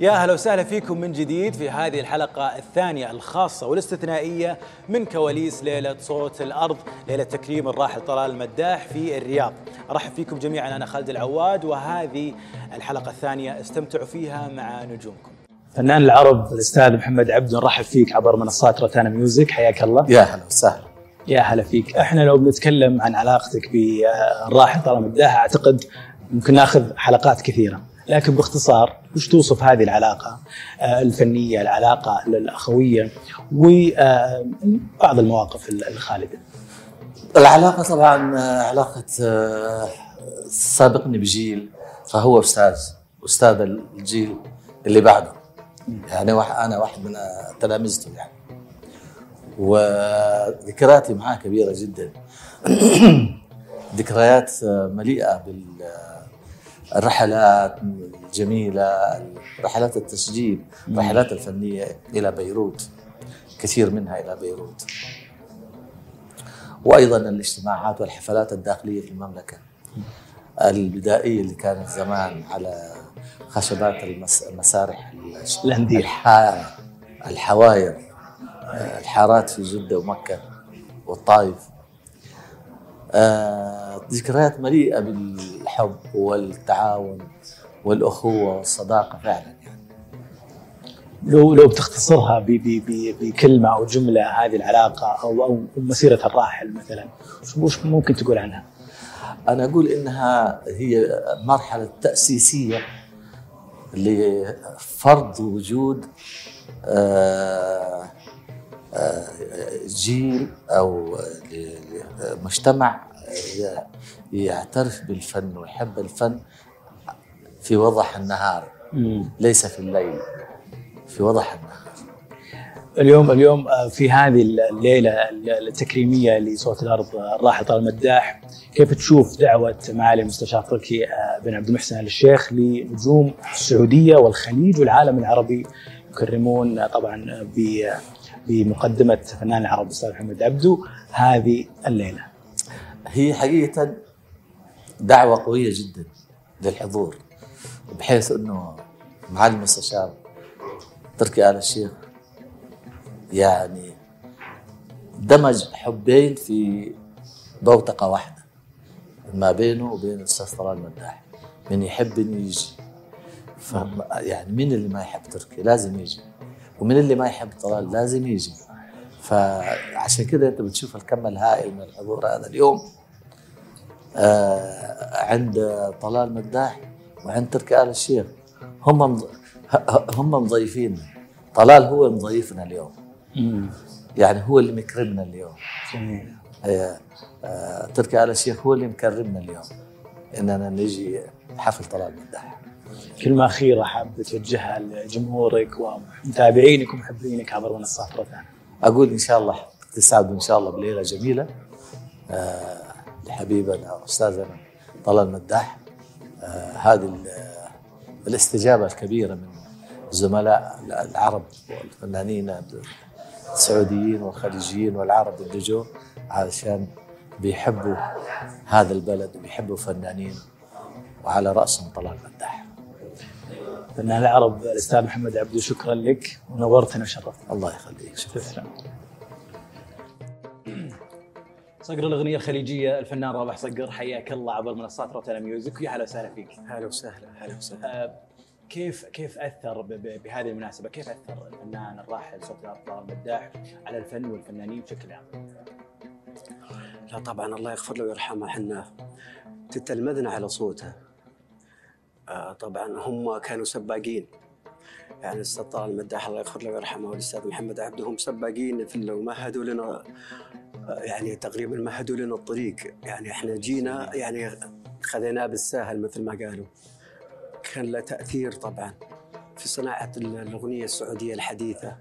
يا هلا وسهلا فيكم من جديد في هذه الحلقة الثانية الخاصة والاستثنائية من كواليس ليلة صوت الأرض ليلة تكريم الراحل طلال المداح في الرياض. أرحب فيكم جميعا أنا خالد العواد وهذه الحلقة الثانية استمتعوا فيها مع نجومكم. فنان العرب الأستاذ محمد عبد نرحب فيك عبر منصات روتانا ميوزك. حياك الله. يا هلا وسهلا. يا هلا فيك. إحنا لو بنتكلم عن علاقتك بالراحل طلال المداح أعتقد ممكن ناخذ حلقات كثيرة. لكن باختصار وش توصف هذه العلاقة؟ آه، الفنية العلاقة الأخوية وبعض المواقف الخالدة. العلاقة طبعا آه، سابقني بجيل فهو أستاذ أستاذ الجيل اللي بعده. يعني أنا واحد من تلامذته يعني. وذكرياتي معاه كبيرة جدا. ذكريات مليئة بال الرحلات الجميلة رحلات التسجيل الرحلات الفنية إلى بيروت كثير منها إلى بيروت. وأيضا الاجتماعات والحفلات الداخلية في المملكة. البدائية اللي كانت زمان على خشبات المسارح الأندية. الحواير الحارات في جدة ومكة والطائف. آه، ذكريات مليئة بالحب والتعاون والأخوة والصداقة فعلا يعني. لو لو بتختصرها بكلمة أو جملة هذه العلاقة أو أو مسيرة الراحل مثلا وش ممكن تقول عنها؟ أنا أقول إنها هي مرحلة تأسيسية لفرض وجود آه جيل أو مجتمع يعترف بالفن ويحب الفن في وضح النهار ليس في الليل في وضح النهار. اليوم اليوم في هذه الليلة التكريمية لصوت الأرض الراحل طال المداح كيف تشوف دعوة معالي المستشار تركي بن عبد المحسن آل الشيخ لنجوم السعودية والخليج والعالم العربي؟ يكرمون طبعا بمقدمة فنان العرب الأستاذ محمد عبدو هذه الليلة. هي حقيقة دعوة قوية جدا للحضور بحيث أنه معالي المستشار تركي آل الشيخ يعني دمج حبين في بوتقة واحدة ما بينه وبين الأستاذ طلال مداح. من يحب إنه يجي يعني مين اللي ما يحب تركي لازم يجي. ومن اللي ما يحب طلال لازم يجي. فعشان كده انت بتشوف الكم الهائل من الحضور هذا اليوم. آه عند طلال مداح وعند تركي آل الشيخ. هم هم مضيفيننا طلال هو مضيفنا اليوم. يعني هو اللي مكرمنا اليوم. آه آه تركي آل الشيخ هو اللي مكرمنا اليوم. إننا نجي حفل طلال مداح. كلمة أخيرة حاب توجهها لجمهورك ومتابعينك ومحبينك عبر منصات روتانا أقول إن شاء الله تسعدوا إن شاء الله بليلة جميلة. آه لحبيبنا وأستاذنا طلال مداح. آه هذه الاستجابة الكبيرة من الزملاء العرب والفنانين السعوديين والخليجيين والعرب اللي جو علشان بيحبوا هذا البلد وبيحبوا فنانين وعلى رأسهم طلال مداح. فنان العرب الأستاذ محمد عبدو شكرا لك. ونورتنا وشرفتنا. الله يخليك. تسلم صقر الأغنية الخليجية الفنان رابح صقر حياك الله عبر منصات روتانا Music. ويا هلا وسهلا فيك. هلا وسهلا هلا وسهلا. آه كيف كيف أثر بهذه المناسبة؟ كيف أثر الفنان الراحل صوت الأرض المداح على الفن والفنانين بشكل عام؟ لا طبعا الله يغفر له ويرحمه. إحنا تتلمذنا على صوته. طبعا هم كانوا سباقين. يعني الاستاذ طلال المداح الله يغفر له ويرحمه والأستاذ محمد عبده هم سباقين في ومهدوا لنا آه يعني تقريبا مهدوا لنا الطريق. يعني إحنا جينا يعني خذيناه بالساهل مثل ما قالوا. كان له تأثير طبعا في صناعة الأغنية السعودية الحديثة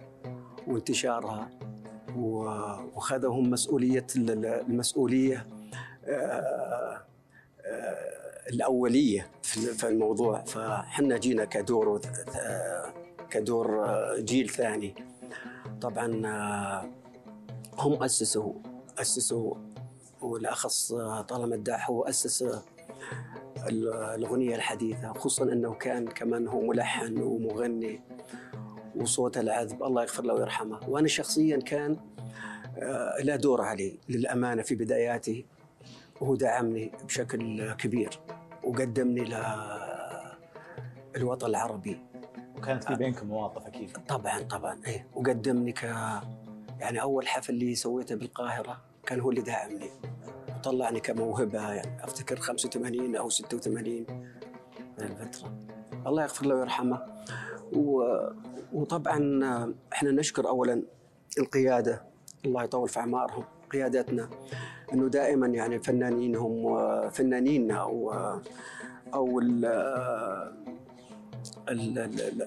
وانتشارها. وخذهم مسؤولية المسؤولية. آه الأولية في الموضوع. فحنا جينا كدور كدور جيل ثاني. طبعا هم اسسوا اسسوا والأخص طال مداح هو أسس ال- الأغنية الحديثة خصوصا إنه كان كمان هو ملحن ومغني وصوته العذب. الله يغفر له ويرحمه. وأنا شخصيا كان آه، له دور علي للأمانة في بداياتي وهو دعمني بشكل كبير وقدمني للوطن العربي. وكانت في بينكم مواقف أكيد. طبعا طبعا إيه. وقدمني ك يعني أول حفل اللي سويته بالقاهرة كان هو اللي داعمني وطلعني كموهبة يعني أفتكر 85 أو 86 من الفترة. الله يغفر له ويرحمه. و... وطبعا إحنا نشكر اولا القيادة. الله يطول في أعمارهم قيادتنا. إنه دائما يعني فنانينهم فنانيننا أو أو ال-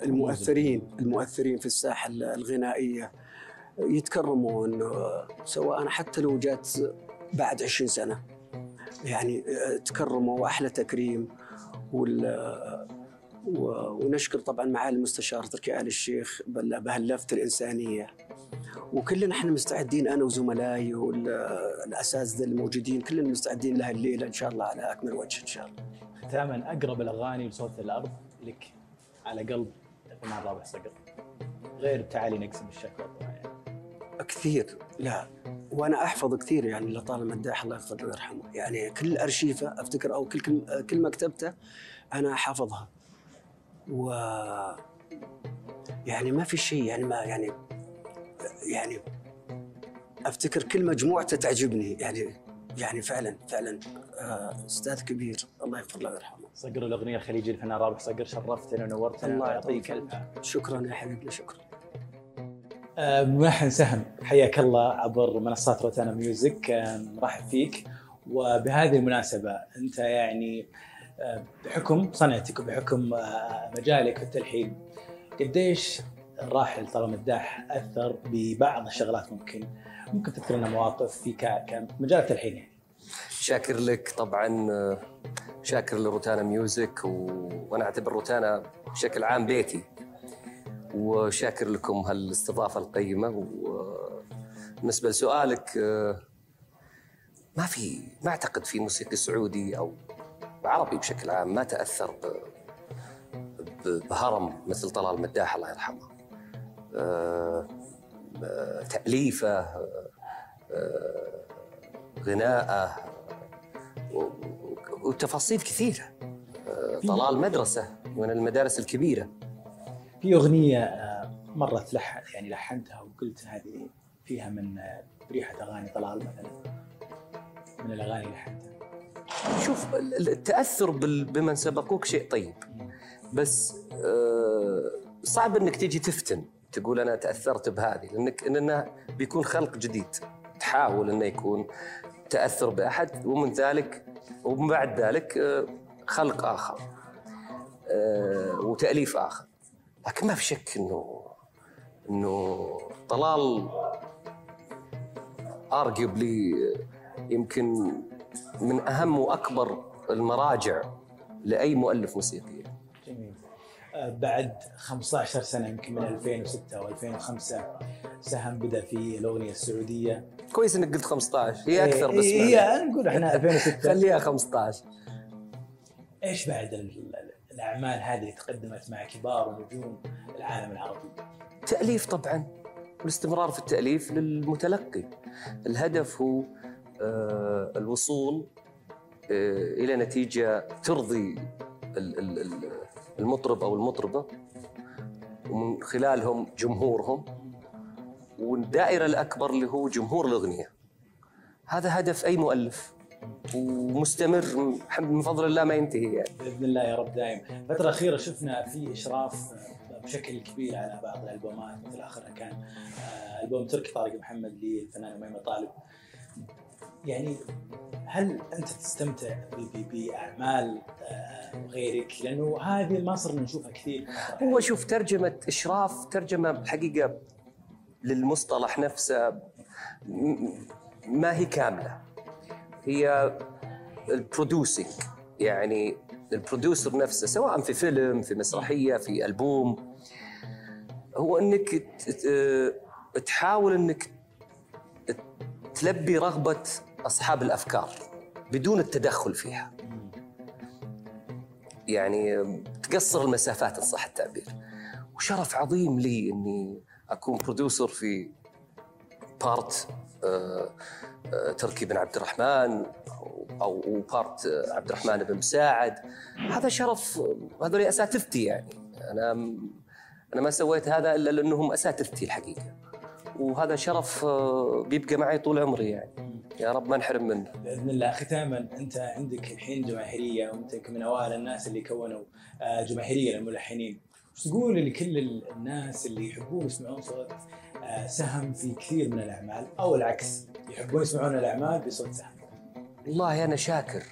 المؤثرين المؤثرين في الساحة الغنائية يتكرمون سواء حتى لو جات بعد 20 سنة. يعني تكرموا وأحلى تكريم وال ونشكر طبعا معالي المستشار تركي آل الشيخ بهاللفتة الإنسانية. وكلنا إحنا مستعدين أنا وزملائي والأساتذة الموجودين كلنا مستعدين لها الليلة إن شاء الله على أكمل وجه إن شاء الله. ختاما أقرب الأغاني لصوت الأرض لك على قلب الفنان رابح صقر. غير تعالي نقسم الشكوى يعني. كثير لا. وأنا أحفظ كثير يعني لطالما مداح الله يغفر له ويرحمه. يعني كل أرشيفة أفتكر أو كل كلمة كلمة كتبته أنا حافظها و يعني ما في شيء يعني ما يعني يعني أفتكر كل مجموعته تعجبني. يعني يعني فعلا فعلا آه، أستاذ كبير. الله يغفر له ويرحمه. صقر الأغنية الخليجي الفنان رابح صقر شرفتنا ونورتنا. الله يعطيك الف شكرا يا حبيبنا شكرا. آه، ملحن سهم حياك الله عبر منصات روتانا ميوزك آه، نرحب فيك. وبهذه المناسبة أنت يعني بحكم صنعتك وبحكم آه، مجالك في التلحين قديش الراحل طلال مداح أثر ببعض الشغلات ممكن؟ ممكن تذكر لنا مواقف في كمجال التلحين يعني. شاكر لك طبعا آه، شاكر لروتانا ميوزك و... وأنا أعتبر روتانا بشكل عام بيتي. وشاكر لكم هالاستضافة القيمة وبالنسبه لسؤالك آه، ما في ما أعتقد في موسيقي سعودي أو عربي بشكل عام ما تأثر بهرم مثل طلال مداح الله يرحمه. آه، تأليفه آه، غناءه وتفاصيل كثيرة. آه، طلال مدرسة من المدارس الكبيرة. في أغنية آه، مرة لح يعني لحنتها وقلت هذه فيها من ريحة أغاني طلال مثلا من الأغاني اللي لحنتها. شوف ال- ال- التأثر بمن سبقوك شيء طيب. بس آه، صعب إنك تيجي تفتن تقول أنا تأثرت بهذه لأنك انه بيكون خلق جديد. تحاول إنه يكون تأثر بأحد ومن ذلك ومن بعد ذلك آه، خلق آخر آه، وتأليف آخر. لكن ما في شك إنه إنه طلال ارجبلي يمكن من أهم وأكبر المراجع لأي مؤلف موسيقي. جميل. آه، بعد 15 سنة يمكن من 2006 و 2005 سهم بدأ في الأغنية السعودية. كويس إنك قلت 15 هي أكثر إيه، بس هي ما- نقول إحنا 2006 خليها 15 إيش بعد ال- ال- الأعمال هذه اللي تقدمت مع كبار ونجوم العالم العربي؟ تأليف طبعا والاستمرار في التأليف للمتلقي. الهدف هو الوصول آه، إلى نتيجة ترضي ال- ال- ال- المطرب أو المطربة ومن خلالهم جمهورهم والدائرة الأكبر اللي هو جمهور الأغنية. هذا هدف أي مؤلف ومستمر من فضل الله ما ينتهي يعني. بإذن الله يا رب دائم. الفترة الأخيرة شفنا في إشراف بشكل كبير على بعض الألبومات مثل اخرها كان آه، ألبوم تركي طارق محمد للفنان ميمة طالب. يعني هل أنت تستمتع بأعمال آه، غيرك؟ لأنه هذه ما صرنا نشوفها كثير. هو شوف ترجمة إشراف ترجمة الحقيقة للمصطلح نفسه ما هي كاملة. هي ال producing يعني ال producer نفسه سواء في فيلم في مسرحية في ألبوم هو ت- ت- تحاول أنك تلبي رغبة أصحاب الأفكار بدون التدخل فيها. يعني تقصر المسافات إن صح التعبير. وشرف عظيم لي إني أكون producer في part آه، آه، تركي بن عبد الرحمن أو part آه، عبد الرحمن بن مساعد. هذا شرف هذول أساتذتي يعني. أنا أنا ما سويت هذا إلا لأنهم أساتذتي الحقيقة. وهذا شرف بيبقى معي طول عمري يعني. يا رب ما نحرم منه. بإذن الله. ختاما أنت عندك الحين جماهيرية وأنت من أوائل الناس اللي كونوا آه، جماهيرية للملحنين. وش تقول لكل الناس اللي يحبون يسمعون صوت آه، سهم في كثير من الأعمال أو العكس يحبون يسمعون الأعمال بصوت سهم؟ والله أنا شاكر.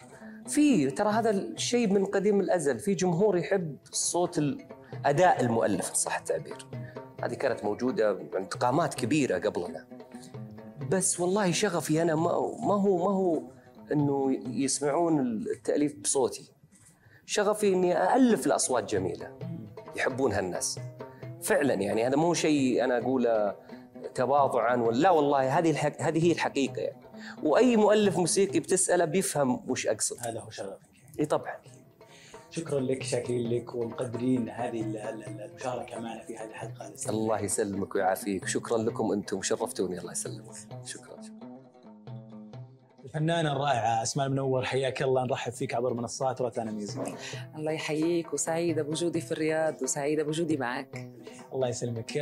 في ترى هذا الشيء من قديم الأزل. في جمهور يحب صوت الاداء المؤلف صح التعبير؟ هذه كانت موجودة عند قامات كبيرة قبلنا. بس والله شغفي أنا ما ما هو ما هو إنه يسمعون التأليف بصوتي. شغفي إني الف لاصوات جميلة. يحبونها الناس فعلا يعني هذا مو شيء أنا أقوله تواضعا ولا لا والله هذه الحق هذه هي الحقيقة يعني. وأي مؤلف موسيقي بتسأله بيفهم وش أقصد. هذا هو شغفك إي طبعا. شكرا لك شاكرين لك ومقدرين هذه ال- ال- المشاركه معنا في هذه الحلقة. الله يسلمك ويعافيك. شكرا لكم أنتم شرفتوني الله يسلمك. شكرا شكرا. الفنانة الرائعة أسماء المنور حياك الله. نرحب فيك عبر منصات روتانا ميوزك. الله يحييك وسعيدة بوجودي في الرياض وسعيدة بوجودي معك. الله يسلمك.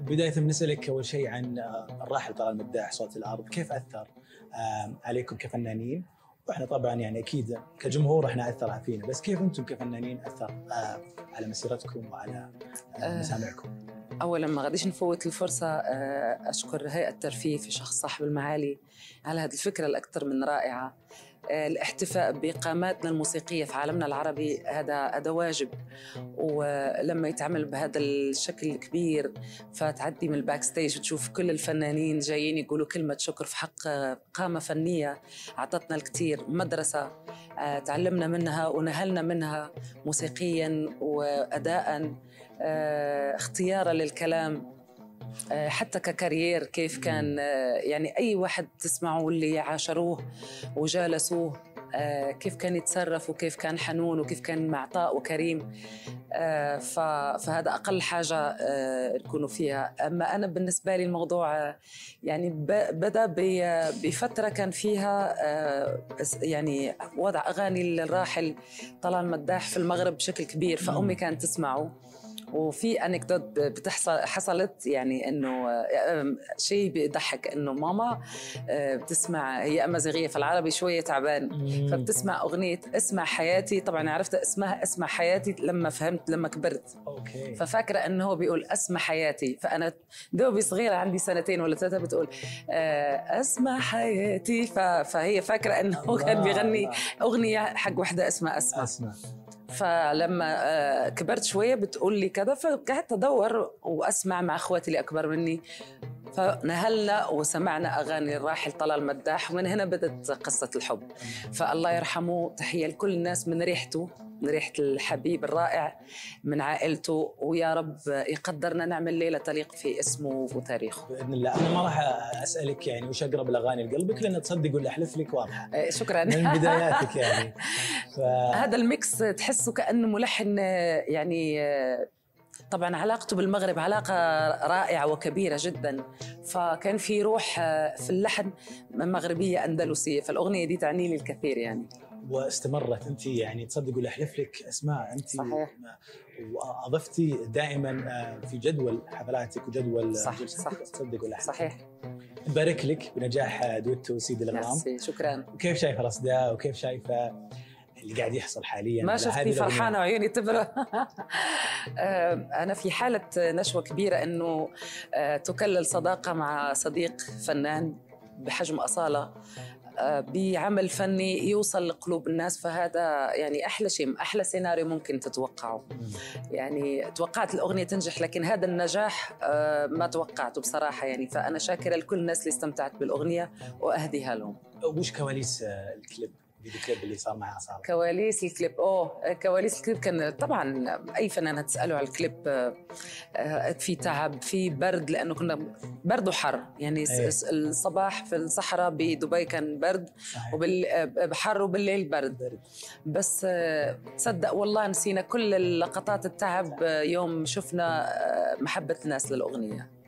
بداية بنسألك أول شيء عن الراحل طلال المداح صوت الأرض. كيف أثر آم، عليكم كفنانين؟ وإحنا طبعا يعني أكيد كجمهور إحنا اثر فينا بس كيف أنتم؟ كفنانين أثر آه، على مسيرتكم وعلى آه، آه. مسامعكم؟ أولا ما غاديش نفوت الفرصة آه، أشكر هيئة الترفيه في شخص صاحب المعالي على هذه الفكرة الأكثر من رائعة. آه، الاحتفاء بقاماتنا الموسيقية في عالمنا العربي هذا هذا واجب. ولما يتعمل بهذا الشكل الكبير فتعدي من ال backstage وتشوف كل الفنانين جايين يقولوا كلمة شكر في حق قامة فنية. أعطتنا الكثير مدرسة آه، تعلمنا منها ونهلنا منها موسيقيا وأداء آه، اختيارا للكلام. حتى ككارير كيف كان آه، يعني أي واحد تسمعه واللي عاشروه وجالسوه آه، كيف كان يتصرف وكيف كان حنون وكيف كان معطاء وكريم. آه، فهذا أقل حاجة آه، نكونوا فيها. أما أنا بالنسبة لي الموضوع آه، يعني ب- بدأ ب- بفترة كان فيها آه، يعني وضع أغاني الراحل طلال مداح في المغرب بشكل كبير فأمي كانت تسمعه. وفي انكدوت بتحصل حصلت يعني إنه شيء بيضحك إنه ماما آه، بتسمع هي امازيغيه في العربي شوية تعبان فبتسمع أغنية اسمع حياتي طبعا عرفت اسمها اسمع حياتي لما فهمت لما كبرت. أوكي. ففاكرة إنه هو بيقول اسمع حياتي. فأنا دوبي صغيرة عندي سنتين ولا ثلاثة بتقول آه، اسمع حياتي. فهي فاكرة إنه هو كان بيغني. أغنية حق وحدة اسمها اسمع. اسمع. فلما آه، كبرت شوية بتقول لي كذا فقعدت أدور وأسمع مع أخواتي اللي أكبر مني. فنهلنا وسمعنا أغاني الراحل طلال مداح ومن هنا بدت قصة الحب. فالله يرحمه تحية لكل الناس من ريحته. ريحة الحبيب الرائع من عائلته ويا رب يقدرنا نعمل ليلة تليق في اسمه وتاريخه. بإذن الله. أنا ما راح أسألك يعني وش أقرب الأغاني لقلبك لأن تصدق ولا أحلف لك واضحة. آه، شكرا. من بداياتك يعني. ف... هذا الميكس تحسه كأنه ملحن يعني طبعا علاقته بالمغرب علاقة رائعة وكبيرة جدا. فكان في روح في اللحن مغربية أندلسية فالأغنية دي تعني لي الكثير يعني. واستمرت انت يعني تصدق ولا احلف لك اسماء انت صحيح. واضفتي دائما آه، في جدول حفلاتك وجدول صح، صح. تصدق ولا احلف صحيح. نبارك لك بنجاح آه، دويتو سيد الاغرام شكرا. وكيف شايفة الاصداء وكيف شايفة اللي قاعد يحصل حاليا؟ ما شفتني؟ فرحانة وعيوني تبرى آه، أنا في حالة نشوة كبيرة أنه آه، تكلل صداقة مع صديق فنان بحجم أصالة. آه، بعمل فني يوصل لقلوب الناس فهذا يعني أحلى شيء أحلى سيناريو ممكن تتوقعه. يعني توقعت الأغنية تنجح لكن هذا النجاح آه، ما توقعته بصراحة يعني. فأنا شاكرة لكل الناس اللي استمتعت بالأغنية وأهديها لهم. وش كواليس الكليب؟ الفيديو كليب اللي صار مع اصاله كواليس الكليب. أوه كواليس الكليب كان طبعا أي فنان هتسأله على الكليب آه، آه، في تعب في برد لأنه كنا برد وحر يعني أيه. الصباح في الصحراء بدبي كان برد. وبالحر وبالليل برد. بس آه، تصدق والله نسينا كل اللقطات التعب آه، يوم شفنا آه، محبة الناس للأغنية.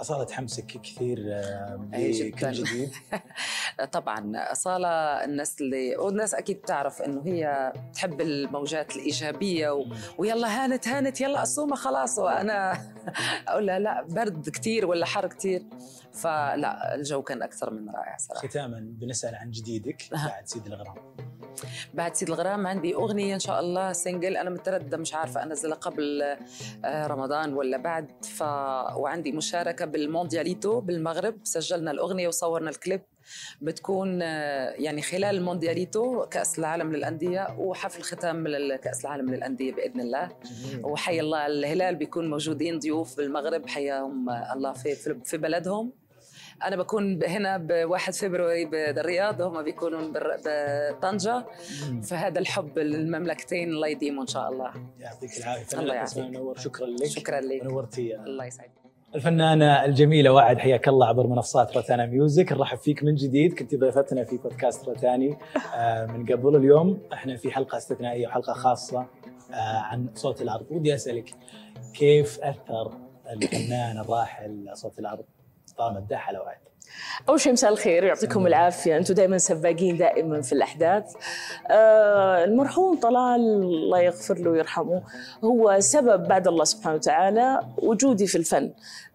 أصالة تحمسك كثير آه، بكل جداً. جديد. طبعا. أصالة الناس اللي والناس أكيد تعرف إنه هي تحب الموجات الإيجابية و... ويلا هانت هانت يلا قسومة خلاص وأنا أقول لها لا برد كتير ولا حر كتير فلا الجو كان أكثر من رائع صراحة. ختاما بنسأل عن جديدك بعد سيد الغرام. بعد سيد الغرام عندي أغنية إن شاء الله single أنا مترددة مش عارفة أنزلها قبل آه، رمضان ولا بعد. ف... وعندي مشاركة بالموندياليتو بالمغرب سجلنا الأغنية وصورنا الكليب. بتكون آه، يعني خلال الموندياليتو كأس العالم للأندية وحفل ختام لكأس العالم للأندية بإذن الله. وحي الله الهلال بيكون موجودين ضيوف بالمغرب حياهم الله في في- بلدهم. أنا بكون هنا بواحد فبراير بالرياض هم بيكونوا مم. فهذا الحب للمملكتين الله يديمه إن شاء الله. يعطيك العافية. الله يعافيك. شكرا لك. شكرا لك. نورتي الله يسعدك. الفنانة الجميلة وعد حياك الله عبر منصات روتانا Music. نرحب فيك من جديد. كنت ضيفتنا في بودكاست روتاني آه، من قبل اليوم. إحنا في حلقة استثنائية وحلقة خاصة آه، عن صوت الأرض ودي أسألك كيف أثر الفنان الراحل صوت الأرض طال مداح على وعد. أول شيء مساء الخير يعطيكم العافية. أنتم دائما سباقين دائما في الأحداث. آه المرحوم طلال الله يغفر له ويرحمه هو سبب بعد الله سبحانه وتعالى وجودي في الفن.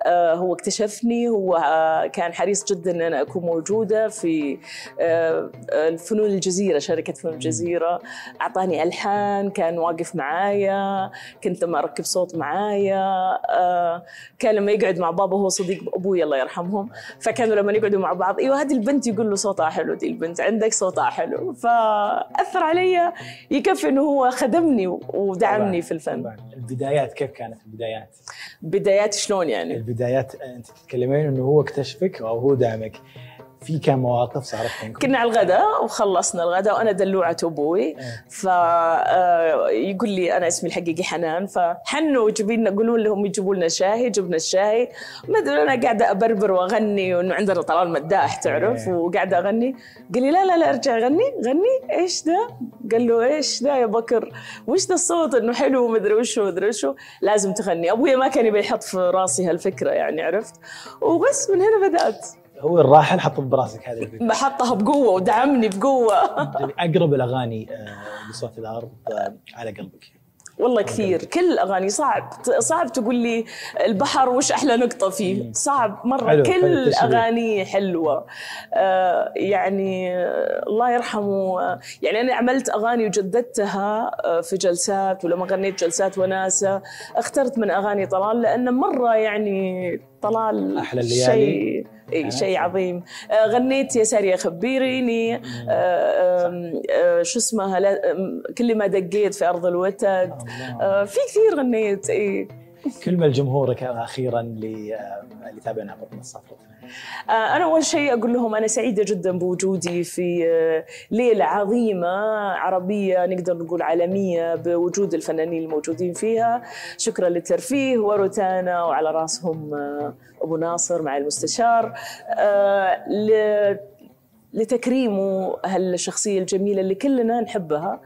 آه هو اكتشفني هو آه كان حريص جدا أن أنا أكون موجودة في آه الفنون الجزيرة شركة فنون الجزيرة. أعطاني ألحان كان واقف معايا كنت لما أركب صوت معايا. آه كان لما يقعد مع بابا هو صديق أبوي الله يرحمهم. فكانوا لما يقعدوا مع بعض. أيوه هذه البنت يقول له صوتها حلو دي البنت عندك صوتها حلو. فأثر علي يكفي إنه هو خدمني ودعمني في الفن. طبعا. البدايات كيف كانت البدايات؟ بدايات شلون يعني؟ البدايات أنت تتكلمين إنه هو اكتشفك أو هو دعمك. في كم مواقف صارت بينكم؟ كنا على الغداء وخلصنا الغداء وأنا دلوعة أبوي. إيه. فيقول لي أنا اسمي الحقيقي حنان. فحنوا جيبوا لنا قولوا لهم يجيبوا لنا شاي جبنا الشاي ما أدري أنا قاعدة أبربر وأغني وإنه عندنا طلال مداح تعرف؟ إيه. وقاعدة أغني. قال لي لا لا لا ارجع غني. غني؟ إيش ده؟ قال له إيش ده يا بكر؟ وش ده الصوت؟ إنه حلو ومدري وشو ومدري وشو. لازم تغني. ابويا ما كان يبي يحط في راسي هالفكرة يعني عرفت؟ وبس من هنا بدأت. هو الراحل حط براسك هذه الفكرة بحطها بقوة ودعمني بقوة. أقرب الأغاني آه، لصوت الأرض آه، على قلبك. والله كثير كل الاغاني صعب صعب تقول لي البحر وش أحلى نقطة فيه. صعب مرة حلو، كل. الأغاني حلوة. آه يعني الله يرحمه آه، يعني أنا عملت أغاني وجددتها في جلسات ولما غنيت جلسات وناسة اخترت من أغاني طلال لأنه مرة يعني طلال أحلى الليالي. شيء كانت. شيء عظيم. آه، غنيت يا سارية خبريني آه، آه، شو اسمها؟ كل ما دقيت في أرض الوتد. في كثير غنيت إي. كلمة لجمهورك أخيرا اللي آه، اللي تابعنا عبر منصات. آه، أنا أول شيء أقول لهم أنا سعيدة جدا بوجودي في آه، ليلة عظيمة عربية نقدر نقول عالمية بوجود الفنانين الموجودين فيها شكرا للترفيه وروتانا وعلى رأسهم أبو ناصر مع المستشار لتكريمه هالشخصية الجميلة اللي كلنا نحبها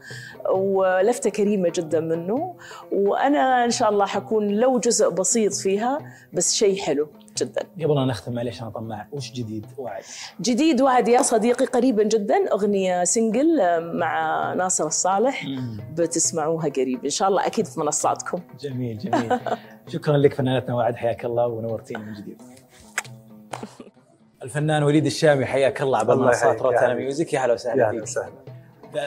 ولفتة كريمة جدا منه وأنا إن شاء الله حكون لو جزء بسيط فيها بس شيء حلو جدا. قبل أن نختم معليش أنا طماع. وش جديد؟ وعد. جديد وعد يا صديقي قريبا جدا أغنية single مع ناصر الصالح بتسمعوها قريب. إن شاء الله أكيد في منصاتكم. جميل جميل. شكرا لك فنانتنا وعد. حياك الله ونورتينا من جديد. الفنان وليد الشامي حياك الله. عبر منصات روتانا. Music. يا هلا وسهلا أهلا فيك. وسهلا.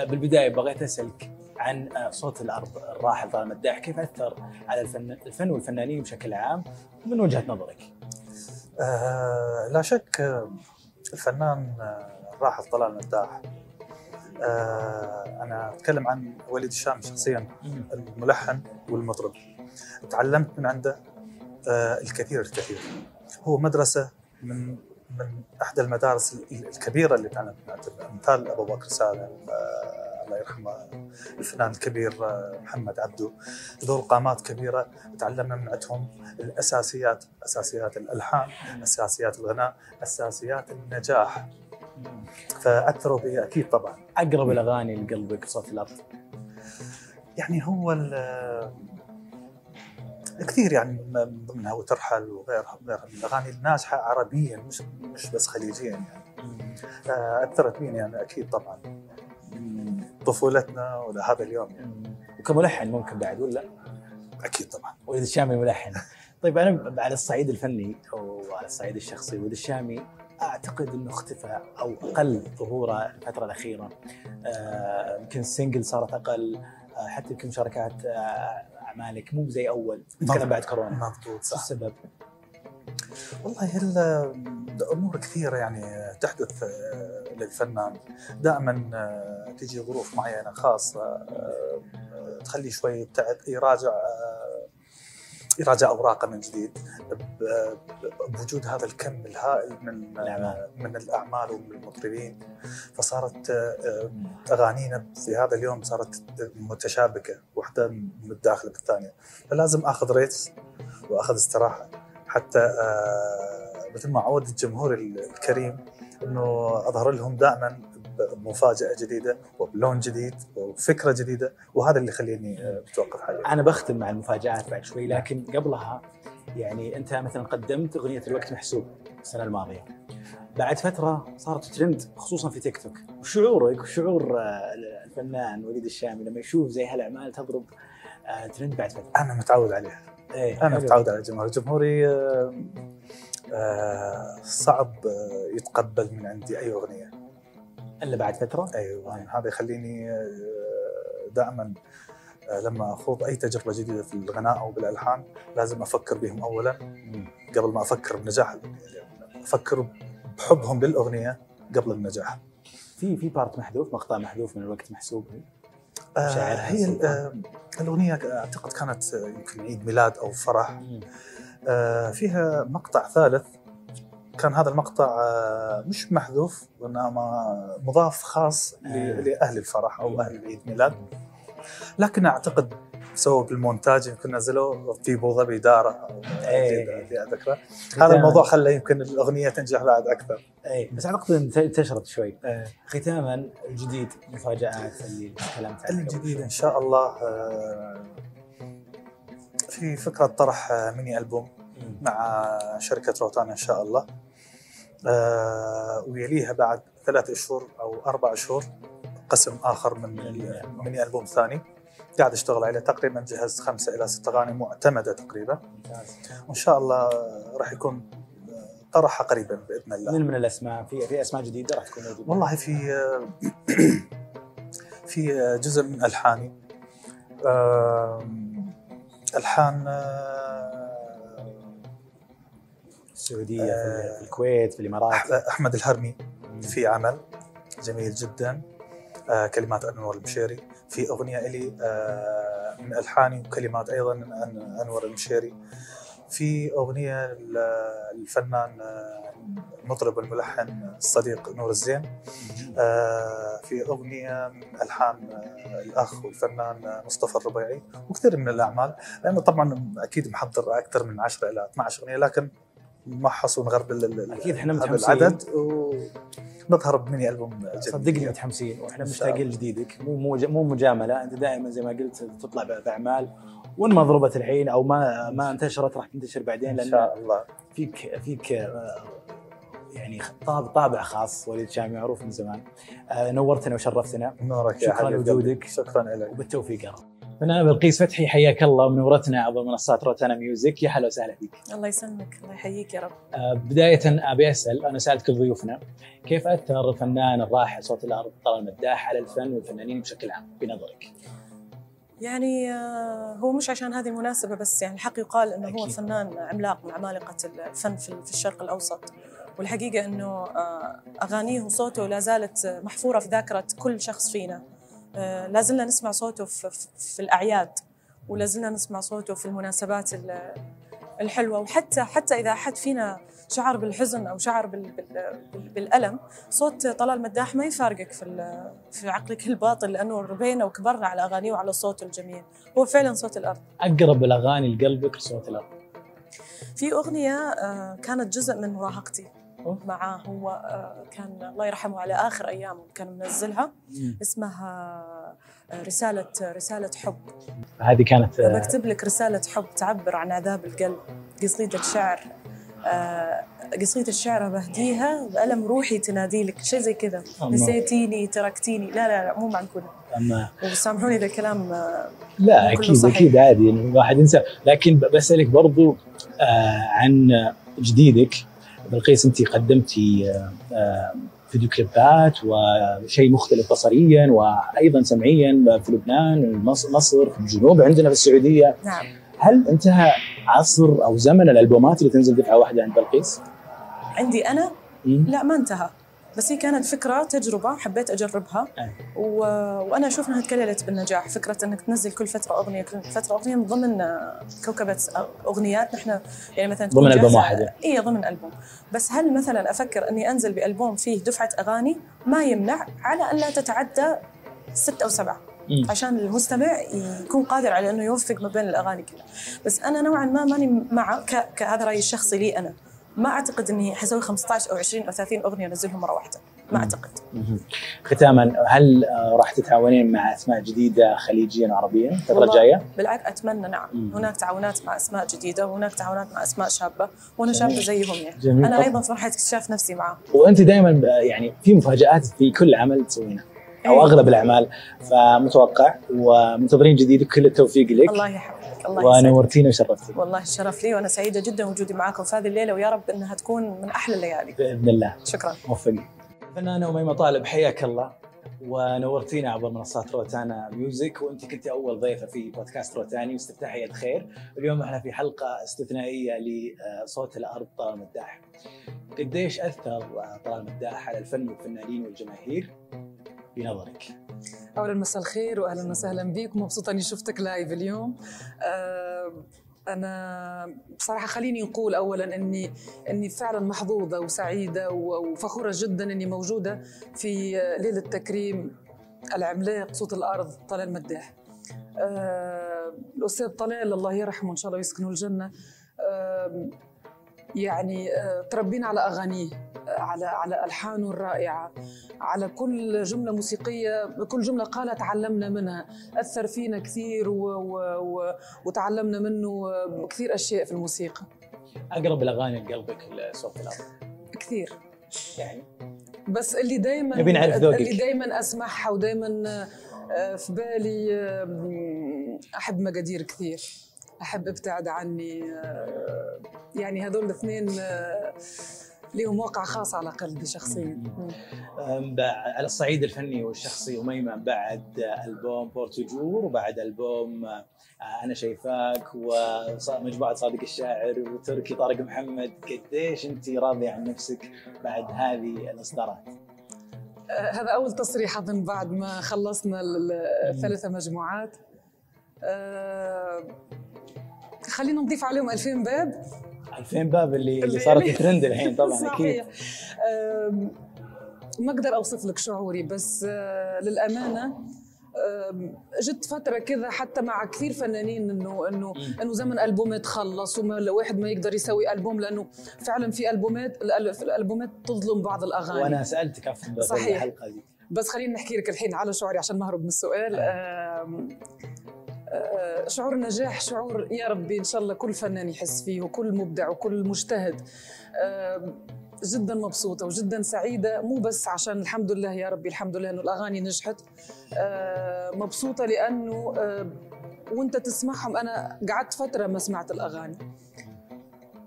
بالبداية بغيت أسألك عن آه، صوت الأرض الراحل طلال مداح كيف أثر على الفن الفن والفنانين بشكل عام؟ من وجهة نظرك؟ آه لا شك آه، الفنان آه، الراحل طلال مداح آه أنا أتكلم عن وليد الشام شخصيا الملحن والمطرب. تعلمت من عنده آه الكثير الكثير. هو مدرسة من من احدى المدارس ال- الكبيرة اللي تعلمت منها مثال أبو بكر سالم آه، الله يرحمه الفنان الكبير آه، محمد عبده ذول قامات كبيرة تعلمنا من عندهم الأساسيات أساسيات الألحان أساسيات الغناء أساسيات النجاح. فأثروا بي أكيد طبعا. أقرب الأغاني لقلبك صوت الأرض يعني هو كثير يعني من ضمنها وترحل وغيرها وغيرها من الاغاني الناجحه عربيا مش مش بس خليجيا يعني. آه، أثرت بيني يعني أكيد طبعا. من طفولتنا ولهذا اليوم يعني. وكملحن ممكن بعد ولا؟ أكيد طبعا. وليد الشامي ملحن. طيب أنا على الصعيد الفني أو على الصعيد الشخصي وليد الشامي أعتقد إنه اختفى أو أقل ظهوره الفترة الأخيرة. آه، يمكن السنجل صارت أقل. آه، حتى يمكن مشاركات آه، اعمالك مو زي أول. نتكلم بعد كورونا. مضبوط صح. السبب؟ والله ال- امور كثيرة يعني تحدث آه، للفنان؟ دائما آه، تجي ظروف معينة خاصة آه، تخليه شوي يبتعد يراجع يراجع أوراقه من جديد بوجود هذا الكم الهائل من الأعمال. من الأعمال ومن المطربين فصارت آه، أغانينا في هذا اليوم صارت متشابكة واحدة من الداخل بالثانية. فلازم آخذ ريتس وآخذ استراحة. حتى آه، مثل ما عود الجمهور الكريم إنه أظهر لهم دائما بمفاجاه جديدة وبلون جديد وفكرة جديدة وهذا اللي يخليني آه، متوقف حاليا. أنا بختم مع المفاجآت بعد شوي لكن قبلها يعني أنت مثلا قدمت أغنية الوقت محسوب السنة الماضية. بعد فترة صارت ترند خصوصا في تيك توك. وشعورك وشعور آه، الفنان وليد الشامي لما يشوف زي هالأعمال تضرب آه، ترند بعد فترة. أنا متعود عليها. إيه أنا. متعود على الجمهور جمهوري آه، آه، صعب آه، يتقبل من عندي أي أغنية. إلا بعد فترة. أيوه هذا يخليني آه، دائما آه، لما أخوض أي تجربة جديدة في الغناء أو بالألحان لازم أفكر بهم اولا. قبل ما أفكر بنجاح أفكر بحبهم للأغنية قبل النجاح. في في بارت محذوف مقطع محذوف من الوقت محسوب؟ آه هي. آه الأغنية أعتقد كانت آه، يمكن عيد ميلاد أو فرح. آه فيها مقطع ثالث. كان هذا المقطع آه مش محذوف وإنما مضاف خاص آه. لأهل الفرح أو أهل العيد ميلاد. لكن أعتقد سووا بالمونتاج يمكن نزلوه في أبو ظبي داره أو إيه. هذا الموضوع خلى يمكن الأغنية تنجح بعد أكثر. اي بس اعتقد ان انتشرت شوي. إيه. ختاما الجديد مفاجآت اللي تكلمت عنها الجديد إن شاء الله آه، في فكرة طرح آه، ميني ألبوم. مع شركة روتانا إن شاء الله. ويليها بعد ثلاث اشهر أو أربع اشهور قسم آخر من ميني ألبوم ثاني. قاعد أشتغل عليه تقريبا جهزت خمسة إلى ست أغاني معتمدة تقريبا. وإن شاء الله راح يكون آه، طرحها قريبا بإذن الله. من من الأسماء؟ في في أسماء جديدة راح تكون موجودة. والله في في جزء من ألحاني. ألحان آه، السعودية آه. في الكويت في الإمارات. أحمد الهرمي في عمل جميل جدا. آه، كلمات أنور المشيري في أغنية إلي آه، من ألحاني وكلمات أيضا من أنور المشيري في أغنية للفنان آه، المطرب الملحن الصديق نور الزين. آه، في أغنية من ألحان آه، الأخ والفنان مصطفى الربيعي وكثير من الأعمال. لأنه طبعا أكيد محضر أكثر من 10 إلى 12 أغنية لكن نمحص ونغرب إحنا هذا متحمسين. العدد. ونظهر بميني ألبوم صدقني. متحمسين. وإحنا مشتاقين لجديدك. مو مو مو مجاملة. أنت دائما زي ما قلت تطلع باعمال وإن ما ضربت الحين أو ما ما انتشرت راح تنتشر بعدين. إن لأن شاء الله. فيك فيك آه، يعني طابع طابع خاص وليد شامي معروف من زمان. آه، نورتنا وشرفتنا. نورك شكراً لوجودك. شكرا لك وبالتوفيق يا رب. فنانة بلقيس فتحي حياك الله. منورتنا عبر منصات روتانا Music. يا هلا وسهلا فيك. الله يسلمك. الله يحييك يا رب. آه، بداية أبي أسأل أنا سألت كل ضيوفنا. كيف أثر الفنان الراحل صوت الأرض طلال المداح على الفن والفنانين بشكل عام؟ بنظرك؟ يعني آه، هو مش عشان هذه المناسبة بس يعني الحق يقال أنه هو. فنان عملاق من عمالقة الفن في الشرق الأوسط. والحقيقة أنه آه، أغانيه وصوته لا زالت محفورة في ذاكرة كل شخص فينا. آه، لا زلنا نسمع صوته في, في- الأعياد ولا زلنا نسمع صوته في المناسبات ال- الحلوة. وحتى حتى إذا حد فينا شعر بالحزن أو شعر بال بال بال بالألم صوت طلال مداح ما يفارقك في في عقلك الباطن لأنه ربينا وكبرنا على أغانيه وعلى صوته الجميل هو فعلا صوت الأرض. أقرب الأغاني لقلبك لصوت الأرض. في أغنية آه، كانت جزء من مراهقتي. معاه هو آه، كان الله يرحمه على آخر ايامه كان منزلها. اسمها آه، رسالة رسالة حب. هذه كانت بكتب لك رسالة حب تعبر عن عذاب القلب. قصيدة شعر آه، قصيدة شعر بهديها بألم روحي تنادي لك شيء زي كذا. نسيتيني تركتيني. لا لا لا مو معقولة أما. وسامحوني إذا الكلام لا صحيح. أكيد عادي انه الواحد ينسى. لكن ب- بسألك برضو عن جديدك. بلقيس انت قدمتي آه آه فيديو كليبات وشيء مختلف بصريا وأيضا سمعيا في لبنان مصر, في الجنوب عندنا في السعودية نعم هل انتهى عصر أو زمن الألبومات اللي تنزل دفعة واحدة عند بلقيس؟ عندي مم. لا ما انتهى بس هي كانت فكرة تجربة حبيت أجربها. أي. و... وأنا أشوف أنها تكللت بالنجاح فكرة أنك تنزل كل فترة أغنية كل فترة أغنية من ضمن كوكبة أغنيات نحن يعني مثلا ضمن جاهزة- واحد يعني. إي ضمن ألبوم. بس هل مثلا أفكر أني أنزل بألبوم فيه دفعة أغاني؟ ما يمنع على أن لا تتعدى ست أو سبعة. مم. عشان المستمع يكون قادر على إنه يوفق ما بين الأغاني كلها. بس أنا نوعا ما ماني مع ك- كهذا رأيي الشخصي لي أنا. ما أعتقد إني حسوي 15 أو 20 أو 30 أغنية أنزلهم مرة واحدة ما أعتقد. ختاما هل راح تتعاونين مع أسماء جديدة خليجيا وعربيا الفترة الجاية؟ بالعكس أتمنى نعم مم. هناك تعاونات مع أسماء جديدة وهناك تعاونات مع أسماء شابة وأنا. شابة زيهم يعني جميل. أنا أيضا في مرحله اكتشاف نفسي معاهم وأنت دائما يعني في مفاجآت في كل عمل تسوينه أو أيوة. أغلب الأعمال. فمتوقع ومنتظرين جديد كل التوفيق لك. الله يحفظك الله ونورتينا وشرفتي والله الشرف لي وأنا سعيدة جدا وجودي معاكم في هذه الليلة ويا رب إنها تكون من أحلى الليالي. بإذن الله. شكرا. موفقين. فنانة أميمة طالب حياك الله. ونورتينا عبر منصات روتانا Music وأنت كنت أول ضيفة في بودكاست روتاني واستفتاحية خير اليوم إحنا في حلقة استثنائية لصوت الأرض طلال مداح. قديش أثر طلال مداح على الفن والفنانين والجماهير؟ بنظرك؟ اولا مساء الخير واهلا وسهلا بك مبسوطة إني شفتك لايف اليوم. آه، أنا بصراحة خليني نقول اولا اني إني فعلا محظوظة وسعيدة وفخورة جدا إني موجودة في ليلة تكريم العملاق صوت الأرض طلال مداح. آه، الأستاذ طلال الله يرحمه إن شاء الله ويسكنه الجنة. آه، يعني آه، تربينا على أغانيه على على ألحانه الرائعة. على كل جملة موسيقية كل جملة قالها تعلمنا منها أثر فينا كثير و و و وتعلمنا منه كثير أشياء في الموسيقى. أقرب الأغاني لقلبك لصوت الأرض كثير. يعني؟ بس اللي دائما نبي نعرف ذوقك. اللي دائما اسمعها ودائما في بالي آه، أحب مقادير كثير. أحب أبتعد عني آه، يعني هذول الاثنين آه، لهم واقع خاص على قلبي شخصيا. على الصعيد الفني والشخصي أميمة بعد ألبوم بورتوجور وبعد ألبوم آه، أنا شايفاك ومجموعة صادق الشاعر وتركي طارق محمد. قديش أنت راضية عن نفسك بعد هذه الإصدارات؟ آه، هذا أول تصريح أظن بعد ما خلصنا ال- الثلاثة مجموعات. آه، خلينا نضيف عليهم 2000 باب. 2000 باب اللي, اللي صارت ترند الحين طبعا صحيح. آم، ما أقدر أوصف لك شعوري بس للأمانة آم، جت فترة كذا حتى مع كثير فنانين انه انه. إنه زمن البومات خلص وما الواحد ما يقدر يسوي ألبوم لأنه فعلا في البومات الألبومات تظلم بعض الأغاني. وأنا سألتك عفوا صحيح. الحلقة دي. بس خليني نحكي لك الحين على شعوري عشان ما أهرب من السؤال. آه، شعور النجاح شعور يا ربي إن شاء الله كل فنان يحس فيه وكل مبدع وكل مجتهد. آم، جدا مبسوطة وجدا سعيدة مو بس عشان الحمد لله يا ربي الحمد لله إنه الأغاني نجحت. آه، مبسوطة لأنه آه، وأنت تسمعهم أنا قعدت فترة ما سمعت الأغاني.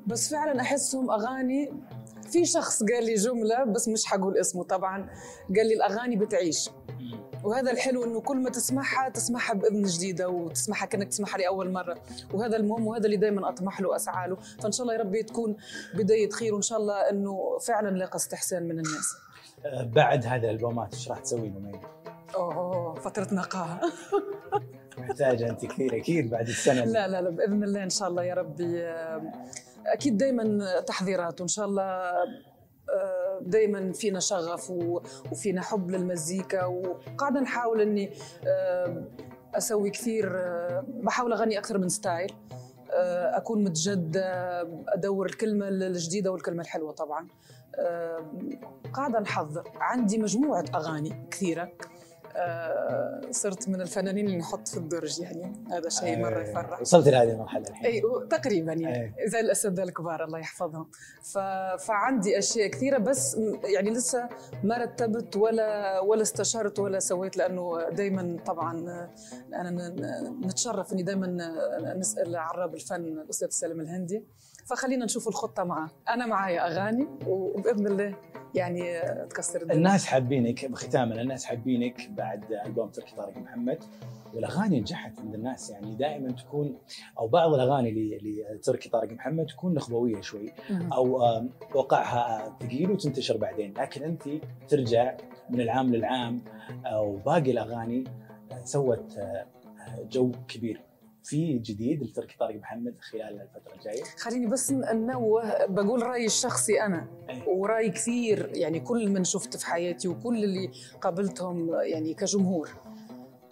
بس فعلا أحسهم أغاني في شخص قال لي جملة بس مش حقول اسمه طبعا قال لي الأغاني بتعيش. وهذا الحلو إنه كل ما تسمعها تسمعها باذن جديدة وتسمعها كأنك تسمعها لأول مرة. وهذا المهم وهذا اللي دائما أطمح له وأسعى له. فإن شاء الله يا ربي تكون بداية خير وإن شاء الله إنه فعلا لاقى استحسان من الناس. آه، بعد هذه الألبومات إيش راح تسوين أميمة؟ أوه فترة نقاهة. محتاجة أنت كثير أكيد بعد السنة لا لا لا بإذن الله إن شاء الله يا ربي. أكيد دائما تحضيرات وإن شاء الله دائما فينا شغف وفينا حب للمزيكا وقاعدة نحاول إني آه، أسوي كثير آه، بحاول أغني أكثر من ستايل آه، أكون متجدة أدور الكلمة الجديدة والكلمة الحلوة طبعا. قاعدة نحضر عندي مجموعة أغاني كثيرة. صرت من الفنانين اللي نحط في الدرج يعني هذا شيء مرة يفرح. وصلت لهذه المرحلة الحين. إي تقريبا يعني. زي الأساتذة الكبار الله يحفظهم. ف... فعندي أشياء كثيرة بس يعني لسه ما رتبت ولا ولا استشرت ولا سويت لأنه دائما طبعا أنا نتشرف إني دائما نسأل عراب الفن الأستاذ سالم الهندي. فخلينا نشوف الخطة معه. أنا معايا أغاني وبإذن الله يعني تكسر الدنيا. الناس حابينك ختاما الناس حابينك بعد ألبوم تركي طارق محمد. والأغاني نجحت عند الناس يعني دائما تكون أو بعض الأغاني لتركي طارق محمد تكون نخبوية شوي. أو آم، وقعها ثقيل وتنتشر بعدين. لكن أنت ترجع من العام للعام أو باقي الأغاني آه، سوت آه، جو كبير. في جديد لتركي طارق محمد خلال الفترة الجاية؟ خليني بس ننوه بقول رأيي الشخصي أنا. أي. ورأي كثير يعني كل من شفت في حياتي وكل اللي قابلتهم يعني كجمهور.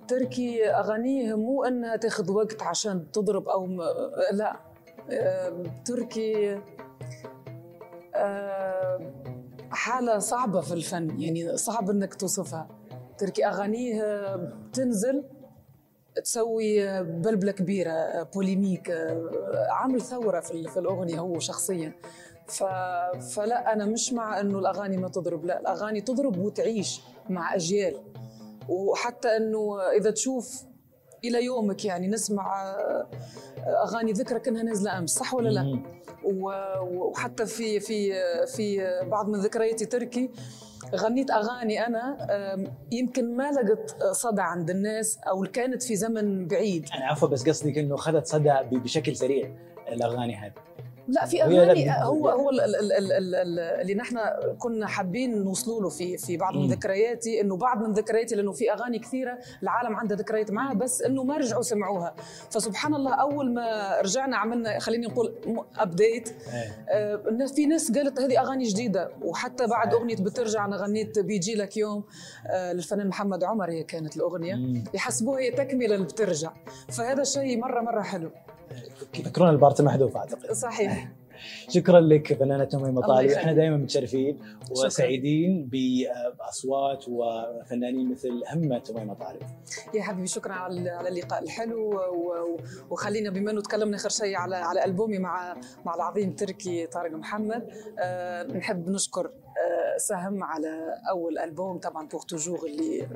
تركي أغانيه مو إنها تاخذ وقت عشان تضرب أو م... لا. تركي حالة صعبة في الفن يعني صعب إنك توصفها. تركي أغانيه بتنزل تسوي بلبلة كبيرة بوليميك عامل ثورة في في الأغنية هو شخصيا. ف... فلا أنا مش مع إنه الأغاني ما تضرب لا الأغاني تضرب وتعيش مع أجيال. وحتى إنه إذا تشوف إلى يومك يعني نسمع أغاني ذكرى كأنها نازلة أمس صح ولا لا؟ وحتى في في في بعض من ذكرياتي تركي غنيت أغاني أنا يمكن ما لقت صدى عند الناس أو كانت في زمن بعيد. أنا عفوا بس قصدي إنه اخذت صدى بشكل سريع الأغاني هذه. لا في أغاني هو هو ال- ال- ال- ال- ال- اللي نحن كنا حابين نوصلوا له في في بعض من. ذكرياتي إنه بعض من ذكرياتي لأنه في أغاني كثيرة العالم عنده ذكريات معها بس إنه ما رجعوا سمعوها فسبحان الله أول ما رجعنا عملنا خليني نقول ابديت إيه. آه، في ناس قالت هذه أغاني جديدة وحتى بعد صحيح. أغنية بترجع أنا غنيت بيجي لك يوم آه، للفنان محمد عمر هي كانت الأغنية. يحسبوها هي تكملة اللي بترجع فهذا شيء مرة مرة حلو يفكرون البارت محذوف أعتقد. صحيح. شكرا لك فنانة تميم يخليك. إحنا دائما متشرفين. وسعيدين بأصوات وفنانين مثل همة تميم مطالب يا حبيبي شكرا على اللقاء الحلو وخلينا بما إنه تكلمنا آخر شيء على على ألبومي مع مع العظيم تركي طارق محمد. آه، نحب نشكر آه، سهم على أول ألبوم طبعا Pour Toujours اللي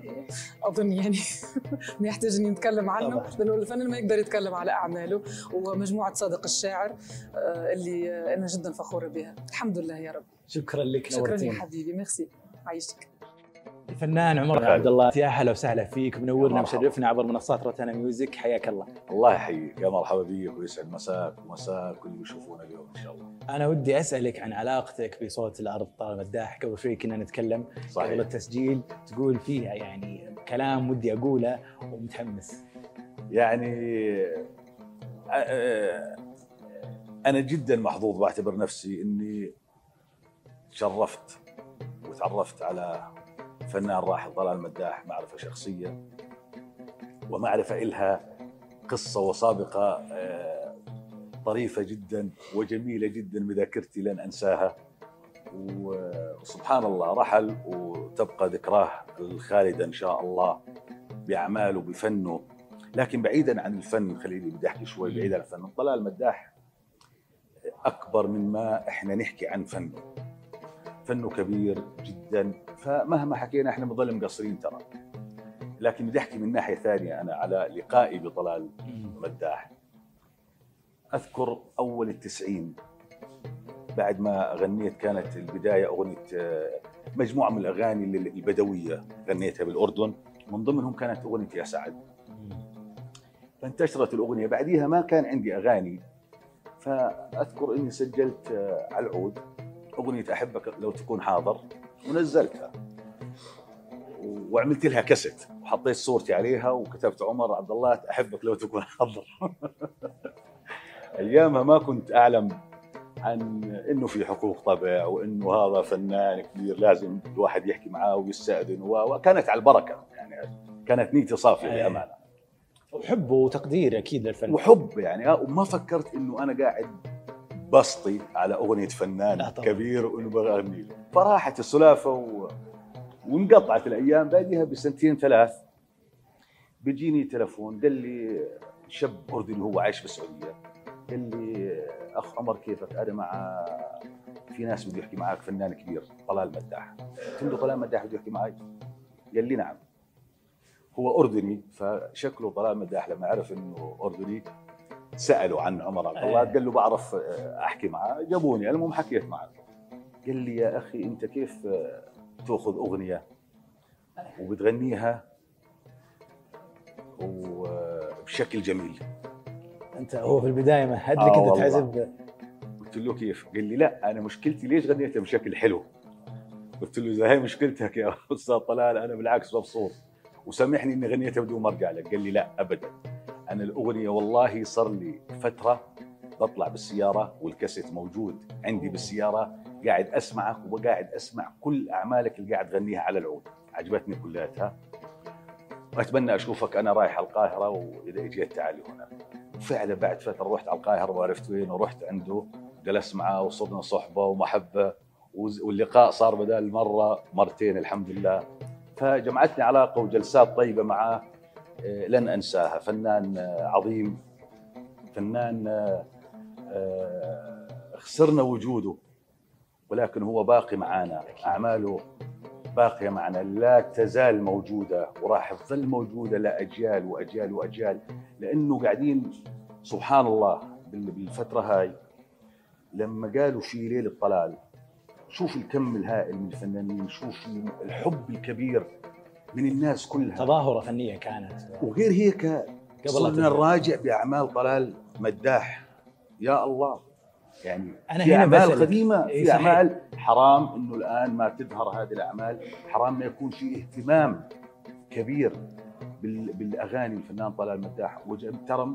أظن يعني ما يحتاج اني نتكلم عنه. لأنه الفنان ما يقدر يتكلم على أعماله ومجموعة صادق الشاعر آه، اللي أنا جدا فخورة بها. الحمد لله يا رب. شكرا لك شكرا يا حبيبي. ميرسي. عايشك الفنان عمر عبد الله. يا هلا وسهلا فيك منورنا ومشرفنا عبر منصات روتانا Music. حياك الله. الله يحييك. يا مرحبا بيك ويسعد مساك ومساك كل اللي يشوفونا اليوم إن شاء الله. أنا ودي أسألك عن علاقتك بصوت الأرض طلال مداح قبل شوي كنا نتكلم قبل صحيح التسجيل تقول فيها يعني كلام ودي أقوله ومتحمس. يعني أنا جدا محظوظ بعتبر نفسي إني شرفت وتعرفت على فنان راحل طلال مداح معرفة شخصية ومعرفة إلها قصة وسابقة طريفة جدا وجميلة جدا بذاكرتي لن أنساها. وسبحان الله رحل وتبقى ذكراه الخالده إن شاء الله بأعماله بفنه. لكن بعيدا عن الفن خليني بدي أحكي شوي بعيدا عن الفن. طلال مداح أكبر من ما إحنا نحكي عن فنه فنه كبير جدا. فمهما حكينا إحنا بنضل مقصرين ترى. لكن بدي أحكي من ناحية ثانية أنا على لقائي بطلال مداح. أذكر أول التسعين. بعد ما غنيت كانت البداية أغنية آه، مجموعة من الأغاني البدوية غنيتها بالأردن. من ضمنهم كانت أغنية يا سعد. فانتشرت الأغنية. بعديها ما كان عندي أغاني. فأذكر إني سجلت آه، على العود أغنية أحبك لو تكون حاضر ونزلتها. وعملت لها كست وحطيت صورتي عليها وكتبت عمر عبد الله أحبك لو تكون حاضر. أيامها ما كنت أعلم عن إنه في حقوق طبع وانه هذا فنان كبير لازم الواحد يحكي معاه ويستأذن و- وكانت على البركة. يعني كانت نيتي صافيه إيه. بامانه وحب وتقدير أكيد للفن. وحب يعني. آه، وما فكرت إنه أنا قاعد بسطي على أغنية فنان. كبير وإنه بغني له فراحت السلافة و... وانقطعت الأيام. بعدها بسنتين ثلاث بيجيني تلفون قال لي شاب أردني هو عايش بالسعوديه قال لي أخ عمر كيفك؟ أنا مع في ناس بده يحكي معك فنان كبير طلال مداح. قلت له طلال مداح بده يحكي معي قال لي نعم. هو أردني فشكله طلال مداح لما عرف إنه أردني سألوا عن عمر عبد الله آه. قال له بعرف آه، أحكي معه جابوني المهم حكيت معه قال لي يا أخي أنت كيف آه، تأخذ أغنية وبتغنيها وبشكل جميل؟ انت هو في البداية مهد آه لك انت والله. تعزف قلت له كيف؟ قال لي لا أنا مشكلتي ليش غنيتها بشكل حلو؟ قلت له إذا هي مشكلتك يا أستاذ طلال أنا بالعكس مبسوط وسامحني إني غنيتها بدون ما أرجع لك، قال لي لا ابدا أنا الأغنية والله صار لي فترة بطلع بالسيارة والكاسيت موجود عندي بالسيارة قاعد أسمعك وقاعد أسمع كل أعمالك اللي قاعد تغنيها على العود، عجبتني كلياتها واتمنى أشوفك أنا رايح القاهرة وإذا إجيت تعالي هنا. وفعلا بعد فتره رحت على القاهرة وعرفت وين ورحت عنده جلست معاه وصرنا صحبة ومحبة واللقاء صار بدل مرة مرتين الحمد لله. فجمعتني علاقة وجلسات طيبة معاه آه، لن أنساها. فنان آه، عظيم. فنان آه، خسرنا وجوده ولكن هو باقي معنا أعماله باقية معنا لا تزال موجودة وراح تظل موجودة لاجيال وأجيال وأجيال لأنه قاعدين سبحان الله بال- بالفترة هاي لما قالوا في ليلة طلال شوف الكم الهائل من الفنانين شوف الحب الكبير من الناس كلها. تظاهرة فنية كانت. وغير هيك لا صرنا. نراجع بأعمال طلال مداح. يا الله. يعني أنا في هنا أعمال. قديمة إيه في صحيح. أعمال حرام إنه الآن ما تظهر هذه الأعمال. حرام ما يكون في اهتمام كبير بال- بالأغاني الفنان طلال مداح. ترى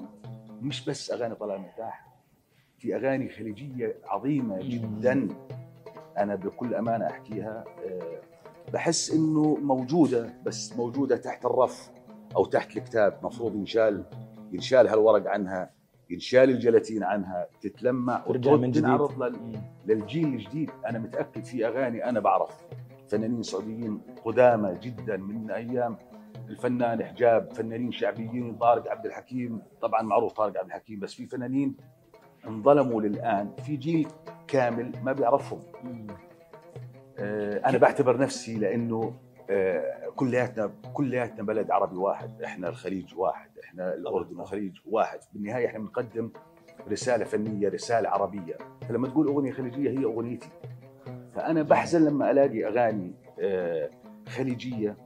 مش بس أغاني طلال مداح في أغاني خليجية عظيمة جدا أنا بكل أمانة أحكيها. آه، بحس إنه موجودة بس موجودة تحت الرف أو تحت الكتاب. مفروض ينشال ينشال هالورق عنها. ينشال الجلاتين عنها تتلمع ترجع وترد من جديد. تنعرض لل- للجيل الجديد. أنا متأكد في أغاني أنا بعرف. فنانين سعوديين قدامى جدا من أيام الفنان حجاب فنانين شعبيين طارق عبد الحكيم. طبعا معروف طارق عبد الحكيم بس في فنانين انظلموا للآن. في جيل كامل ما بيعرفهم. آه، أنا بعتبر نفسي لأنه كلياتنا كلياتنا بلد عربي واحد إحنا الخليج واحد إحنا الأردن والخليج واحد. بالنهاية إحنا بنقدم رسالة فنية رسالة عربية. فلما تقول أغنية خليجية هي أغنيتي. فأنا بحزن لما ألاقي أغاني آه، خليجية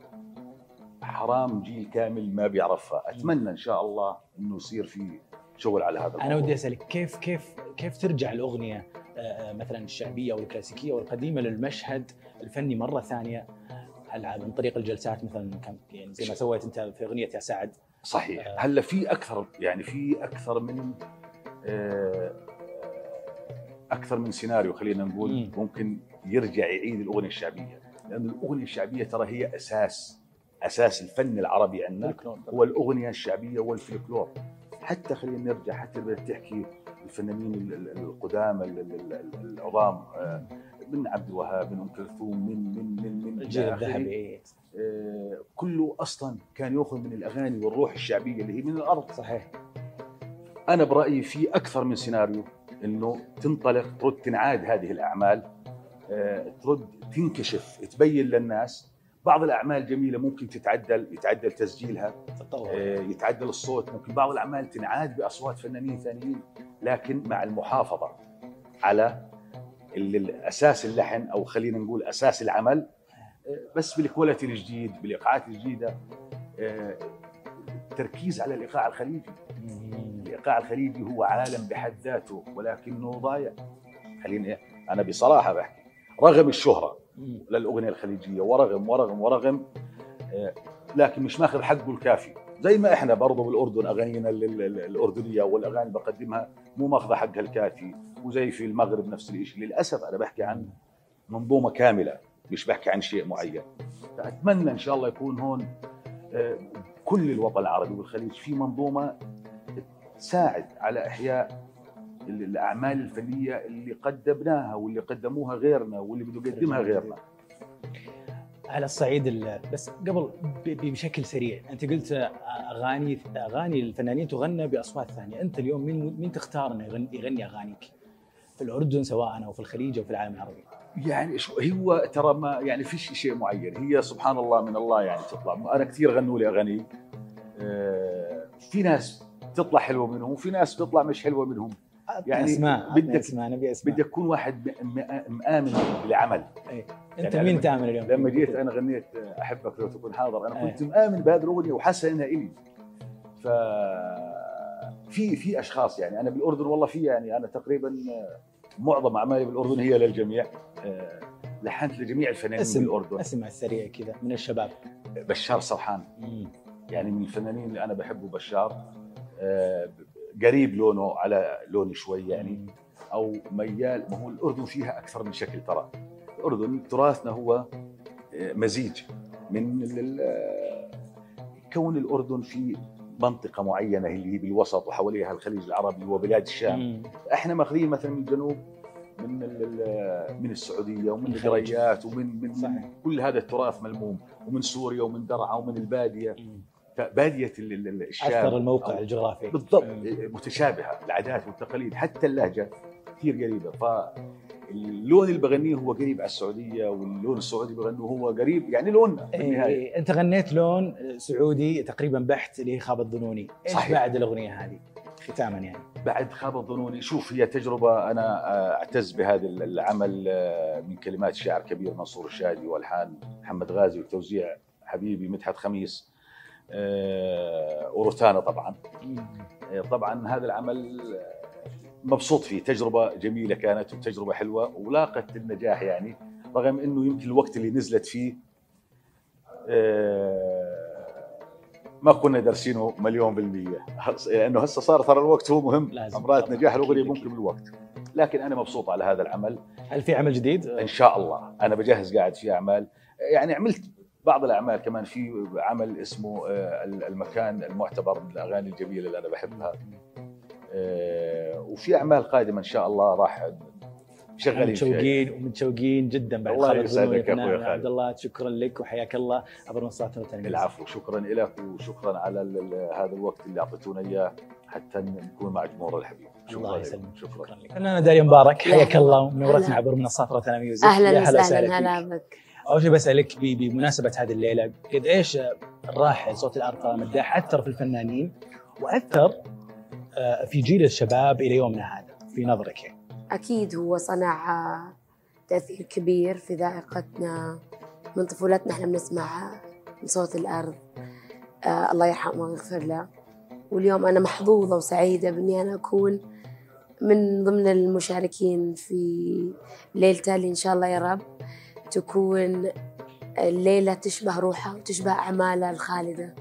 حرام جيل كامل ما بيعرفها. أتمنى إن شاء الله إنه يصير في شغل على هذا أنا الموضوع. ودي أسألك كيف كيف كيف ترجع الأغنية آه، آه، مثلا الشعبية والكلاسيكية والقديمة للمشهد الفني مرة ثانية؟ هل عن طريق الجلسات مثلا كان يعني زي ما سويت أنت في أغنية يا سعد. صحيح. هلا في أكثر يعني في أكثر من آه، أكثر من سيناريو خلينا نقول مم. ممكن يرجع يعيد الأغنية الشعبية؟ لأن الأغنية الشعبية ترى هي أساس أساس الفن العربي عندنا. هو الأغنية الشعبية والفلكلور. حتى خلينا نرجع حتى بدك تحكي الفنانين ال- ال- القدامى ال- ال- ال- العظام آه، من عبد الوهاب من أم كلثوم من من من من الجيل. الذهبي. آه، كله أصلا كان يأخذ من الأغاني والروح الشعبية اللي هي من الأرض. صحيح. أنا برأيي في أكثر من سيناريو إنه تنطلق ترد تنعاد هذه الأعمال. آه، ترد تنكشف تبين للناس. بعض الأعمال جميلة ممكن تتعدل يتعدل تسجيلها. تطور. آه، يتعدل الصوت. ممكن بعض الأعمال تنعاد بأصوات فنانين ثانيين لكن مع المحافظة على أساس اللحن أو خلينا نقول أساس العمل آه، بس بالكواليتي الجديد بالإيقاعات الجديدة آه، التركيز على الإيقاع الخليجي. الإيقاع الخليجي هو عالم بحد ذاته ولكنه ضايع. خليني أنا بصراحة بحكي رغم الشهرة. للأغنية الخليجية ورغم ورغم ورغم آه، لكن مش ماخذ حقه الكافي. زي ما إحنا برضه بالأردن اغانينا ال- ال- ال- الأردنية والأغاني اللي بقدمها مو ماخذة حقها الكافي وزي في المغرب نفس الشيء للأسف أنا بحكي عن منظومة كاملة مش بحكي عن شيء معين. فأتمنى إن شاء الله يكون هون آه، كل الوطن العربي والخليج في منظومة تساعد على إحياء ال- الأعمال الفنية اللي قدمناها واللي قدموها غيرنا واللي بده يقدمها غيرنا. على الصعيد ال- بس قبل بشكل سريع أنت قلت أغاني أغاني الفنانين تغنى بأصوات ثانية. أنت اليوم مين مين تختار إنه يغني, يغني أغانيك؟ في الأردن سواء أو في الخليج أو في العالم العربي. يعني شو هو ترى ما يعني فيش شيء معين. هي سبحان الله من الله يعني تطلع. أنا كثير غنوا لي أغاني. آه، في ناس تطلع حلوة منهم وفي ناس تطلع مش حلوة منهم. يعني أسماء بدك- أسماء نبي أسماء. بدك تكون واحد مآمن بالعمل. أنت يعني مين تآمن اليوم؟ لما جيت أنا غنيت أحبك لو تكون حاضر. أنا أي. كنت مآمن بهذه الأغنية وحاسه انها إلي. ف في في أشخاص يعني أنا بالأردن والله في يعني أنا تقريبا معظم أعمالي بالأردن هي للجميع آه، لحنت لجميع الفنانين اسم بالأردن. اسم على السريع كذا من الشباب. بشار سرحان مم. يعني من الفنانين اللي أنا بحبه بشار آه، قريب لونه على لوني شوي يعني أو ميال ما هو الأردن فيها أكثر من شكل ترى الأردن تراثنا هو آه، مزيج من كون الأردن في منطقة معينة اللي هي بالوسط وحواليها الخليج العربي وبلاد الشام مم. إحنا ماخذين مثلا من الجنوب من من السعودية ومن. القريات ومن من صحيح. كل هذا التراث ملموم ومن سوريا ومن درعا ومن البادية مم. ال- الشام اثر الموقع الجغرافي. بالضبط مم. متشابهة العادات والتقاليد حتى اللهجة كثير قريبة. فاللون اللي بغنيه هو قريب على السعودية واللون السعودي بغنيه هو قريب يعني لوننا النهاية. إيه أنت غنيت لون سعودي تقريبا بحت اللي هي خاب الظنوني. إيش صحيح. بعد الأغنية هذه؟ ختاما يعني. بعد خاب ظنوني شوف هي تجربة أنا آه، أعتز بهذا العمل آه، من كلمات شاعر كبير منصور الشادي وألحان محمد غازي وتوزيع حبيبي مدحت خميس. وروتانا طبعا آه، طبعا هذا العمل آه، مبسوط فيه تجربة جميلة كانت وتجربة حلوة ولاقت النجاح يعني رغم أنه يمكن الوقت اللي نزلت فيه آه، ما كنا دارسينه مليون بالمية لأنه هسه صار ترى الوقت هو مهم أمرات. نجاح الأغنية ممكن. بالوقت لكن أنا مبسوط على هذا العمل هل في عمل جديد؟ إن شاء الله أنا بجهز قاعد في أعمال يعني عملت بعض الأعمال كمان في عمل اسمه آه، المكان المعتبر من الأغاني الجميلة اللي أنا بحبها. آه، وفي أعمال قادمة إن شاء الله راح شغالين فيها. متشوقين ومتشوقين جدا بعد الله خالد يسعدك أخوي خالد. عبد الله شكرا لك وحياك الله. عبر منصات التلفزيون العفو شكرا لك وشكرا على هذا الوقت اللي أعطيتونا إياه حتى نكون مع جمهور الحبيب. الله شكرا يسلمك. لك شكرا لك. فنانة داليا مبارك. حياك الله. ومنورتنا هلا. عبر منصات روتانا ميوزك أهلا يا وسهلا. هلا بك أول شيء بسألك بمناسبة هذه الليلة قد إيش الراحل صوت الأرض طال مداح أثر في الفنانين وأثر آه، في جيل الشباب إلى يومنا هذا في نظرك يعني أكيد هو صنع آه، تأثير كبير في ذائقتنا من طفولتنا إحنا بنسمع من صوت الأرض آه الله يرحمه ويغفر له. واليوم أنا محظوظة وسعيدة بإني أنا أكون من ضمن المشاركين في ليلته اللي إن شاء الله يا رب. تكون الليلة تشبه روحه وتشبه اعماله الخالدة.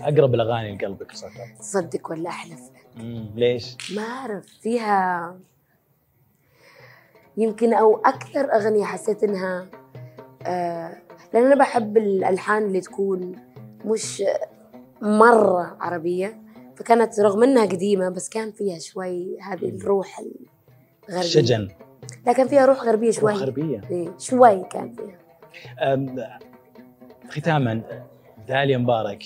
أقرب الأغاني لقلبك الأرض صدق ولا أحلف؟ مم، ليش؟ ما أعرف فيها يمكن أو أكثر أغنية حسيت إنها آه لأن أنا بحب الألحان اللي تكون مش مرة عربية فكانت رغم إنها قديمة بس كان فيها شوي هذه الروح الغربية. الشجن لا كان فيها روح غربية شوي. روح غربية. إيه، شوي كان فيها. ختاما داليا مبارك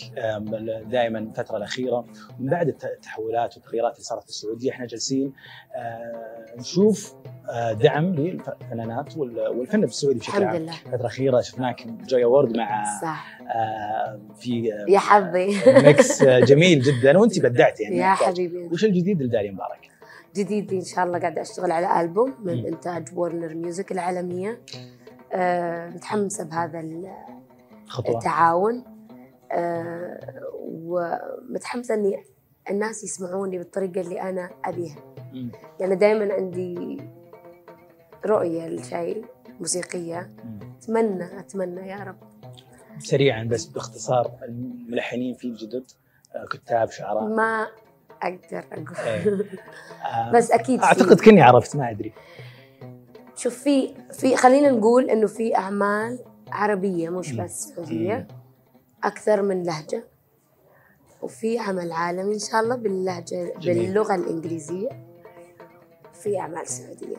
دائما الفترة الأخيرة من بعد الت- التحولات والتغييرات اللي صارت في السعودية إحنا جالسين آه، نشوف آه، دعم للفنانات وال- والفن في السعودي بشكل الحمد عام لله. الفترة الأخيرة شفناك Joy Awards مع صح. آه، في يا حظي. Mix جميل جدا وأنت بدعت يعني. يا. حبيبي. وش الجديد لداليا مبارك؟ جديد ان شاء الله قاعدة أشتغل على ألبوم من. إنتاج Warner Music العالمية. آه، متحمسه بهذا التعاون. آه، ومتحمسه إني الناس يسمعوني بالطريقة اللي أنا أبيها. لأن دائما عندي رؤية لشيء موسيقية. أتمنى أتمنى يا رب. سريعا بس باختصار الملحنين في جدد آه، كتاب شعراء. ما أقدر أقول إيه. بس أكيد. أعتقد كني عرفت ما أدري شوف في في خلينا نقول إنه في أعمال عربية مش. بس سعوديه أكثر من لهجة وفي عمل عالمي إن شاء الله باللهجة جميل. باللغة الإنجليزية في أعمال سعودية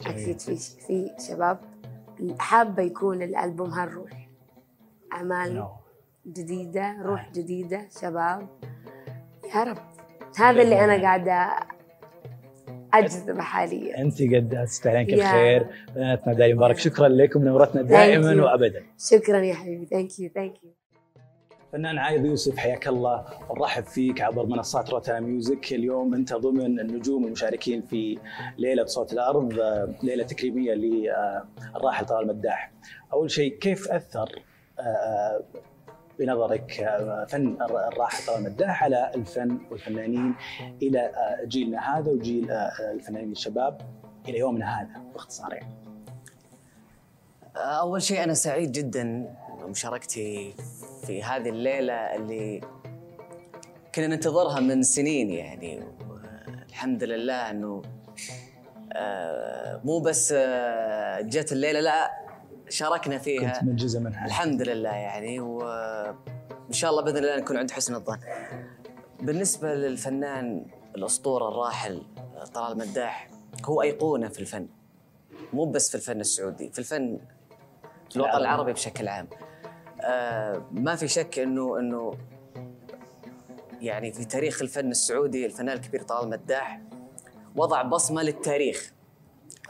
جميل. أكيد في في شباب حابة يكون الألبوم هالروح أعمال نو. جديدة روح جديدة شباب يا رب هذا اللي أنا قاعدة أجذبه حاليا. انت قد تستاهلين كل خير بناتنا دايما مبارك. شكرا لكم نورتنا دائما. وابدا. شكرا يا حبيبي. Thank you thank you فنان عايض يوسف حياك الله. ونرحب فيك عبر منصات روتانا Music. اليوم أنت ضمن النجوم المشاركين في ليلة صوت الأرض ليلة تكريمية للراحل طلال مداح. أول شيء كيف أثر آه، آه، بنظرك آه، فن الر- الراحل طلال مداح على الفن والفنانين إلى آه، جيلنا هذا وجيل آه، الفنانين الشباب إلى يومنا هذا باختصار يعني. أول شيء أنا سعيد جدا بمشاركتي في هذه الليلة اللي كنا ننتظرها من سنين يعني الحمد لله آه، مو بس جت الليلة لا شاركنا فيها. كنت من جزء منها. الحمد لله يعني وإن شاء الله بإذن الله نكون عند حسن الظن. بالنسبة للفنان الأسطورة الراحل طلال مداح هو أيقونة في الفن. مو بس في الفن السعودي في الفن في الوطن العربي. العربي بشكل عام. آه ما في شك إنه إنه يعني في تاريخ الفن السعودي الفنان الكبير طلال مداح وضع بصمة للتاريخ.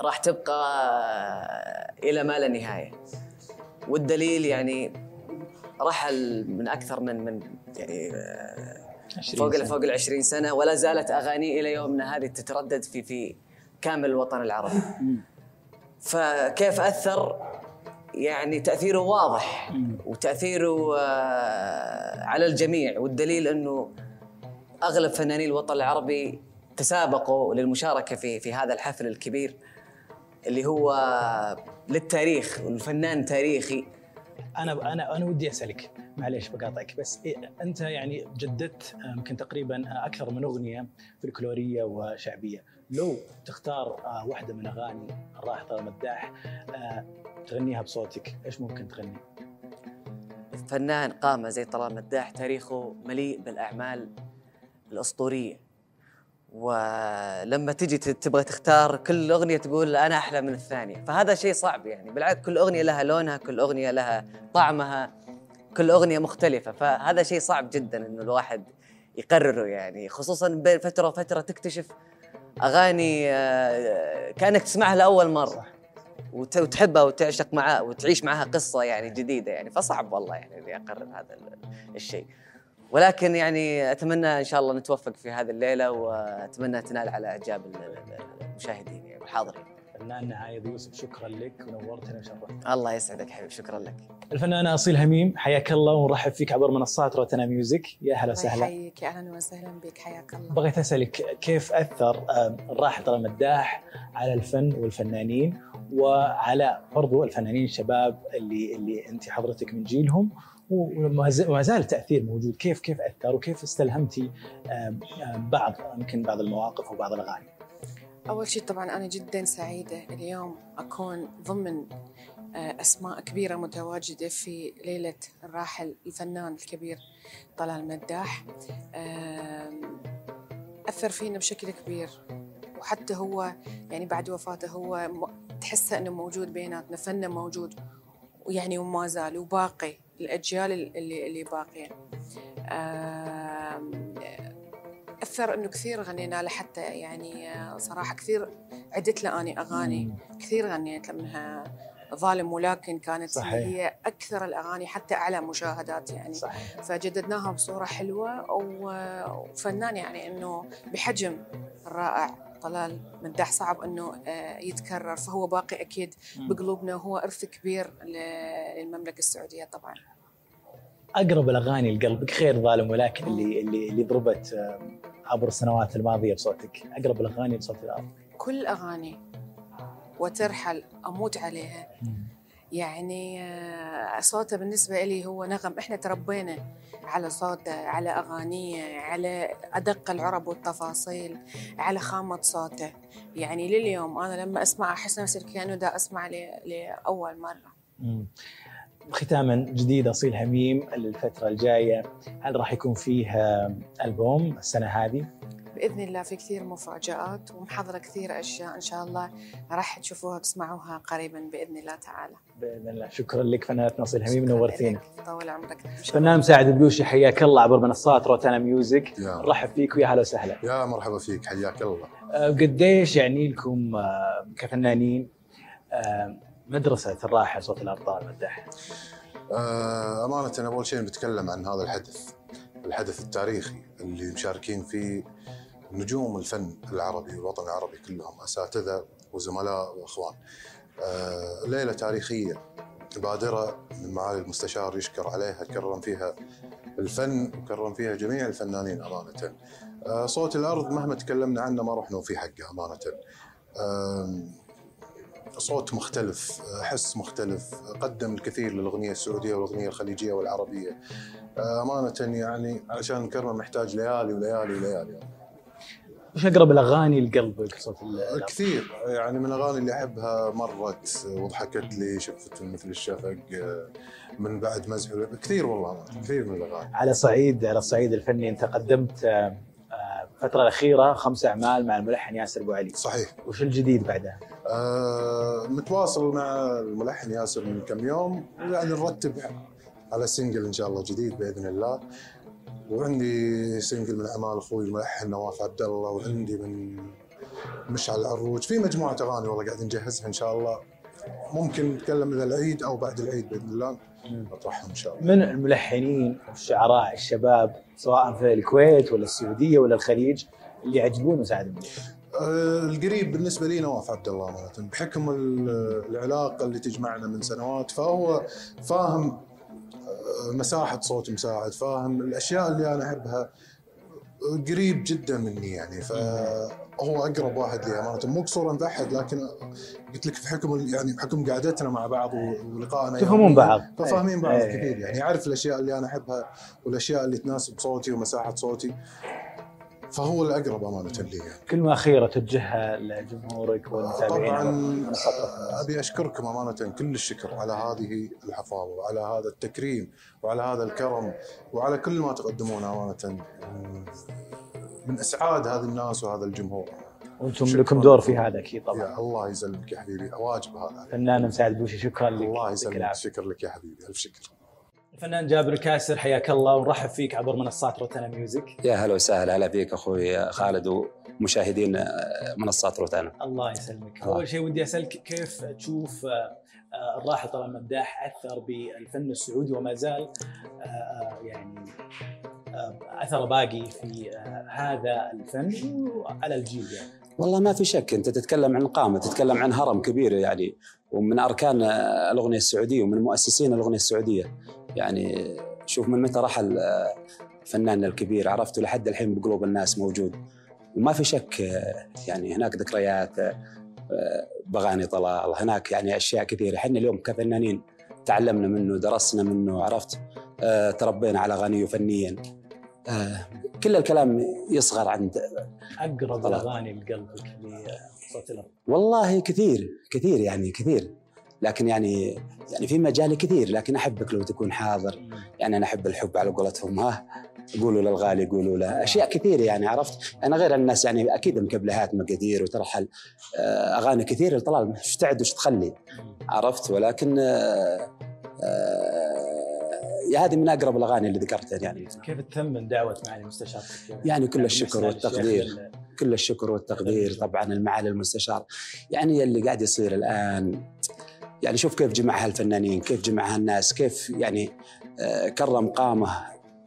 راح تبقى إلى ما لا نهاية والدليل يعني رحل من أكثر من من يعني آه، 20 فوق سنة. فوق ال 20 سنة ولا زالت اغانيه إلى يومنا هذه تتردد في في كامل الوطن العربي. فكيف أثر؟ يعني تأثيره واضح وتأثيره آه، على الجميع والدليل إنه أغلب فناني الوطن العربي تسابقوا للمشاركة في في هذا الحفل الكبير اللي هو للتاريخ والفنان تاريخي. أنا أنا أنا ودي أسألك معليش بقاطعك بس إيه أنت يعني جددت آه، يمكن تقريبا آه، أكثر من أغنية فلكلوريه وشعبية. لو تختار آه، واحدة من أغاني الراحل طلال مداح آه، تغنيها بصوتك إيش ممكن تغني؟ فنان قامة زي طلال مداح تاريخه مليء بالأعمال الأسطورية. ولما تجي تبغى تختار كل أغنية تقول أنا أحلى من الثانية. فهذا شيء صعب يعني. بالعكس كل أغنية لها لونها كل أغنية لها طعمها كل أغنية مختلفة. فهذا شيء صعب جدا إنه الواحد يقرره يعني. خصوصا بين فترة وفترة تكتشف أغاني آه، كأنك تسمعها صح. وت- وتحبها وتعشق معها وتعيش معها قصة يعني جديدة يعني. فصعب والله يعني إني أقرر هذا ال- الشيء. ولكن يعني أتمنى إن شاء الله نتوفق في هذه الليلة وأتمنى تنال على إعجاب ال- ال- المشاهدين يعني والحاضرين فنان عايض يوسف شكرا لك ونورتنا وشرفتنا الله. يسعدك حبيبي شكرا لك. الفنانه أصيل هميم حياك الله ونرحب فيك عبر منصات روتانا ميوزك. يا هلا الله وسهلا. يحييك أهلا وسهلا بك حياك الله. بغيت أسألك كيف أثر الراحل طلال مداح على الفن والفنانين وعلى برضو الفنانين الشباب اللي اللي أنت حضرتك من جيلهم وما زال التأثير موجود. كيف كيف أثر وكيف استلهمتي بعض يمكن بعض المواقف وبعض الأغاني؟ أول شيء طبعا أنا جدا سعيدة اليوم أكون ضمن آه، أسماء كبيرة متواجدة في ليلة الراحل الفنان الكبير طلال مداح. أثر فينا بشكل كبير. وحتى هو يعني بعد وفاته هو تحسه إنه موجود بيناتنا فنه موجود ويعني وما زال وباقي. الأجيال اللي اللي باقيه آم، أثر إنه كثير غنينا له حتى يعني آه، صراحة كثير عدت له أني أغاني. كثير غنيت منها ظالم ولكن كانت صحيح. هي أكثر الأغاني حتى أعلى مشاهدات يعني. صحيح. فجددناها بصورة حلوة وفنان يعني إنه بحجم الرائع طلال مداح صعب إنه آه، يتكرر. فهو باقي أكيد بقلوبنا وهو ارث كبير للمملكة السعودية طبعا. أقرب الأغاني لقلبك خير ظالم ولكن اللي اللي اللي ضربت آم، عبر السنوات الماضية بصوتك أقرب الأغاني بصوت الأرض. كل أغاني وترحل أموت عليها. يعني آه، صوته بالنسبة لي هو نغم. إحنا تربينا على صوته على أغانيه على أدق العرب والتفاصيل على خامة صوته يعني لليوم أنا لما أسمع أحس نفسي كأنه دا أسمع لأول مرة. ختاما جديد أصيل هميم الفترة الجاية هل راح يكون فيه آه، ألبوم السنة هذه؟ بإذن الله في كثير مفاجآت ومحضرة كثير أشياء إن شاء الله راح تشوفوها وتسمعوها قريبا بإذن الله تعالى. بإذن الله. شكرا لك فنانتنا اصيل هميم نورتينا طول عمرك. فنان مساعد البلوشي حياك الله عبر منصات روتانا ميوزك. نرحب فيك ويا هلا وسهلا. يا مرحبا فيك. حياك الله. آه، قديش يعني لكم آه، كفنانين آه، مدرسة الراحل صوت الأبطال مداح آه، أمانة أول شيء بتكلم عن هذا الحدث الحدث التاريخي اللي مشاركين فيه نجوم الفن العربي والوطن العربي كلهم أساتذة وزملاء وأخوان. آه، ليلة تاريخية بادرة من معالي المستشار يشكر عليها كرم فيها الفن وكرم فيها جميع الفنانين أمانة. آه، صوت الأرض مهما تكلمنا عنه ما رحنا فيه حقه أمانة. آم، صوت مختلف حس مختلف قدم الكثير للأغنية السعودية والأغنية الخليجية والعربية. أمانة يعني عشان نكرمه محتاج ليالي وليالي وليالي. وش أقرب الأغاني لقلبك صوت كثير. يعني من الأغاني اللي أحبها مرت وضحكت لي شفت مثل الشفق من بعد مزح كثير والله كثير من الأغاني. على صعيد على الصعيد الفني أنت قدمت آه، آه، الفترة الأخيرة خمس أعمال مع الملحن ياسر أبو علي. صحيح. وش الجديد بعدها؟ آه متواصل مع الملحن ياسر من كم يوم. يعني نرتب على single إن شاء الله جديد بإذن الله. وعندي single من أعمال أخوي الملحن نواف عبد الله وعندي من مشعل العروج في مجموعة أغاني والله قاعد نجهزها إن شاء الله. ممكن نتكلم اذا العيد أو بعد العيد بإذن الله. نطرحهم إن شاء الله. من الملحنين والشعراء الشباب سواء في الكويت ولا السعودية ولا الخليج اللي يعجبون المليح آه، القريب بالنسبة لي نواف عبد الله امانه بحكم ال- العلاقة اللي تجمعنا من سنوات فهو فاهم مساحة صوت مساعد فاهم الأشياء اللي أنا أحبها قريب جدا مني يعني فهو أقرب واحد لي أمانة مو قصورا بأحد لكن قلت لك بحكم يعني بحكم قعدتنا مع بعض ولقائنا تفهمون بعض. ففاهمين بعض إيه. كثير يعني يعرف الأشياء اللي أنا أحبها والأشياء اللي تناسب صوتي ومساحة صوتي فهو الأقرب أمانة لي يعني. كلمة أخيرة توجهها لجمهورك والمتابعين طبعا. أبي أشكركم أمانة كل الشكر على هذه الحفاوة وعلى هذا التكريم وعلى هذا الكرم وعلى كل ما تقدمونه أمانة من أسعاد هذه الناس وهذا الجمهور وأنتم شكراً لكم دور في. هذا أكيد طبعا يا الله يسلمك يا حبيبي واجب هذا فنان مساعد بوشي شكرا لك الله يسلمك العافية. شكر لك يا حبيبي ألف شكر الفنان جابر الكاسر حياك الله ونرحب فيك عبر منصات روتانا Music. يا هلا وسهلا هلا فيك أخوي خالد ومشاهدين منصات روتانا. الله يسلمك. الله. أول شيء ودي أسألك كيف تشوف آه، آه، الراحل طلال مداح أثر بالفن السعودي وما زال آه، يعني أثر باقي في هذا الفن وعلى الجيل يعني؟ والله ما في شك. انت تتكلم عن قامة تتكلم عن هرم كبير يعني ومن أركان الأغنية السعودية ومن مؤسسين الأغنية السعودية. يعني شوف من متى رحل فناننا الكبير؟ عرفته لحد الحين بقلوب الناس موجود. وما في شك يعني هناك ذكريات باغاني طلال هناك يعني أشياء كثيرة. إحنا اليوم كفنانين تعلمنا منه درسنا منه عرفت؟ تربينا على أغانيه فنيا. آه، كل الكلام يصغر عند أقرب. الاغاني لقلبك لصوت الأرض. والله كثير كثير يعني كثير. لكن يعني يعني في مجالي كثير لكن أحبك لو تكون حاضر. يعني أنا أحب الحب على قولتهم ها قولوا للغالي قولوا له. أشياء كثير يعني عرفت؟ أنا غير الناس يعني أكيد مكبلهات مقادير وترحل آه، أغاني كثير طلال إيش تعد وش تخلي؟ عرفت؟ ولكن آه، آه، هذه من أقرب الأغاني اللي ذكرتها يعني. كيف تثمن دعوة معالي المستشار؟ يعني كل الشكر والتقدير. ال- كل الشكر والتقدير طبعا المعالي المستشار. يعني اللي قاعد يصير الآن يعني شوف كيف جمع هالفنانين كيف جمع هالناس كيف يعني آه، كرم قامه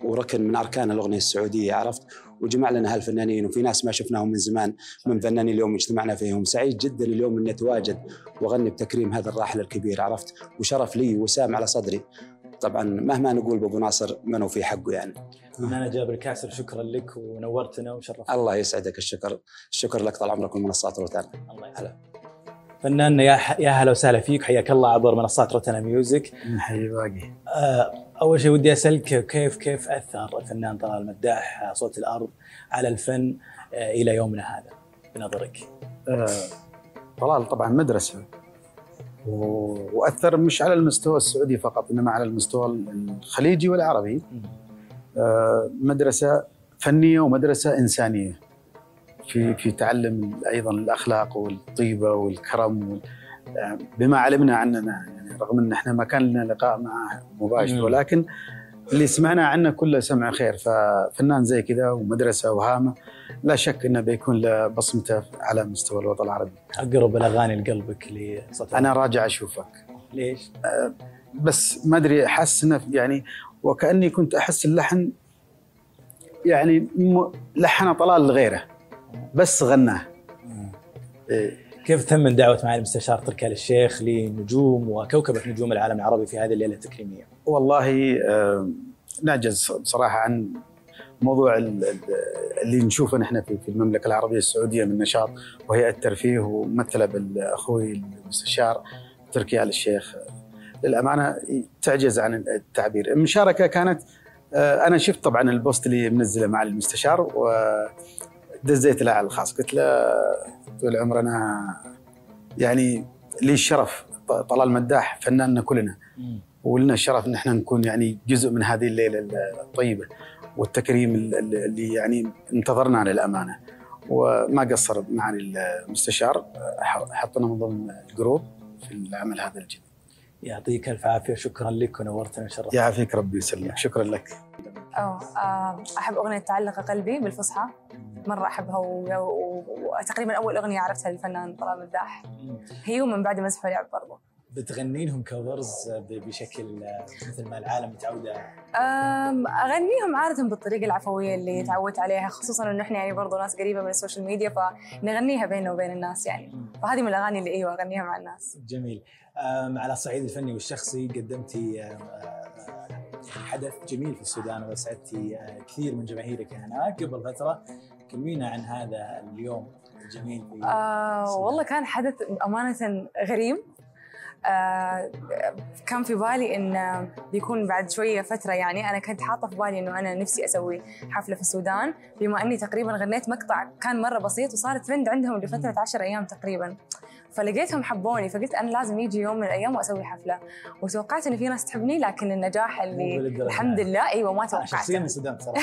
وركن من أركان الأغنية السعودية عرفت؟ وجمع لنا هالفنانين وفي ناس ما شفناهم من زمان من فنانين اليوم اجتمعنا فيهم. سعيد جدا اليوم إني أتواجد وأغني بتكريم هذا الراحل الكبير عرفت؟ وشرف لي وسام على صدري. طبعا مهما نقول بابو ناصر منو في حقه يعني. فنان جابر الكاسر شكرا لك ونورتنا وشرفتنا الله يسعدك الشكر الشكر لك طال عمرك والمنصات روتانا. الله يسعدك. فنان يا ح- يا هلا وسهلا فيك حياك الله عبر منصات روتانا ميوزك. نحيي باقي. آه، أول شيء ودي أسألك كيف كيف أثر الفنان طلال المداح صوت الأرض على الفن آه، إلى يومنا هذا؟ بنظرك؟ آه، طلال طبعا مدرسة. وأثر مش على المستوى السعودي فقط إنما على المستوى الخليجي والعربي. آه، مدرسة فنية ومدرسة إنسانية. في في تعلم أيضا الأخلاق والطيبة والكرم وال- آه، بما علمنا عننا يعني رغم إن إحنا ما كان لنا لقاء معه مباشر. ولكن اللي سمعنا عنه كله سمع خير. ففنان زي كذا ومدرسة وهامة. لا شك إنه بيكون له بصمته على مستوى الوطن العربي أقرب الاغاني لقلبك لصوت أنا راجع أشوفك ليش؟ آه، بس ما أدري أحس إنه يعني وكأني كنت أحس اللحن يعني لحن طلال لغيره بس غناه إيه. كيف تم دعوه معالي المستشار تركي آل الشيخ لنجوم وكوكبة نجوم العالم العربي في هذه الليلة التكريمية؟ والله آه، نعجز بصراحه عن موضوع ال- ال- اللي نشوفه نحن في المملكة العربية السعودية من نشاط وهيئه ترفيه وممثلة بالأخوي المستشار تركي آل الشيخ. للأمانة تعجز عن التعبير. المشاركة كانت آه، أنا شفت طبعا ال post اللي منزله مع المستشار ودزيت له على الخاص. قلت له طول عمرنا يعني لي الشرف طلال مداح فناننا كلنا. ولنا الشرف إن إحنا نكون يعني جزء من هذه الليلة الطيبة. والتكريم اللي يعني انتظرنا للامانه وما قصر معنا المستشار حطنا من ضمن ال group في العمل هذا الجديد. يعطيك ألف عافية شكرا لك ونورتنا وشرفتنا يعافيك ربي يسلمك شكرا لك. أوه آه، أحب أغنية تعلق قلبي بالفصحى. مرة أحبها و- و- وتقريبا أول أغنية عرفتها للفنان طلال مداح. هي ومن بعد مزح ولعب برضه. بتغنين لهم كفرز بشكل مثل ما العالم متعودة؟ أم، أغنيهم عادة بالطريقة العفوية اللي تعودت عليها خصوصا إنه إحنا يعني برضه ناس قريبة من السوشيال ميديا فنغنيها بيننا وبين الناس يعني. فهذه من الأغاني اللي أيوة أغنيها مع الناس. جميل. على الصعيد الفني والشخصي قدمتي حدث جميل في السودان واسعدتي آه، كثير من جماهيرك هناك قبل فترة. كلمينا عن هذا اليوم الجميل في آه والله كان حدث أمانة غريب. كان في بالي إن بيكون بعد شوية فترة يعني أنا كنت حاطة في بالي إنه أنا نفسي أسوي حفلة في السودان بما إني تقريبا غنيت مقطع كان مرة بسيط وصار ترند عندهم لفترة عشر أيام تقريبا. فلقيتهم حبوني فقلت أنا لازم يجي يوم من الأيام وأسوي حفلة. وتوقعت إن في ناس تحبني لكن النجاح اللي بالدرجة. الحمد لله أيوة ما أنا شخصيا انصدمت صراحة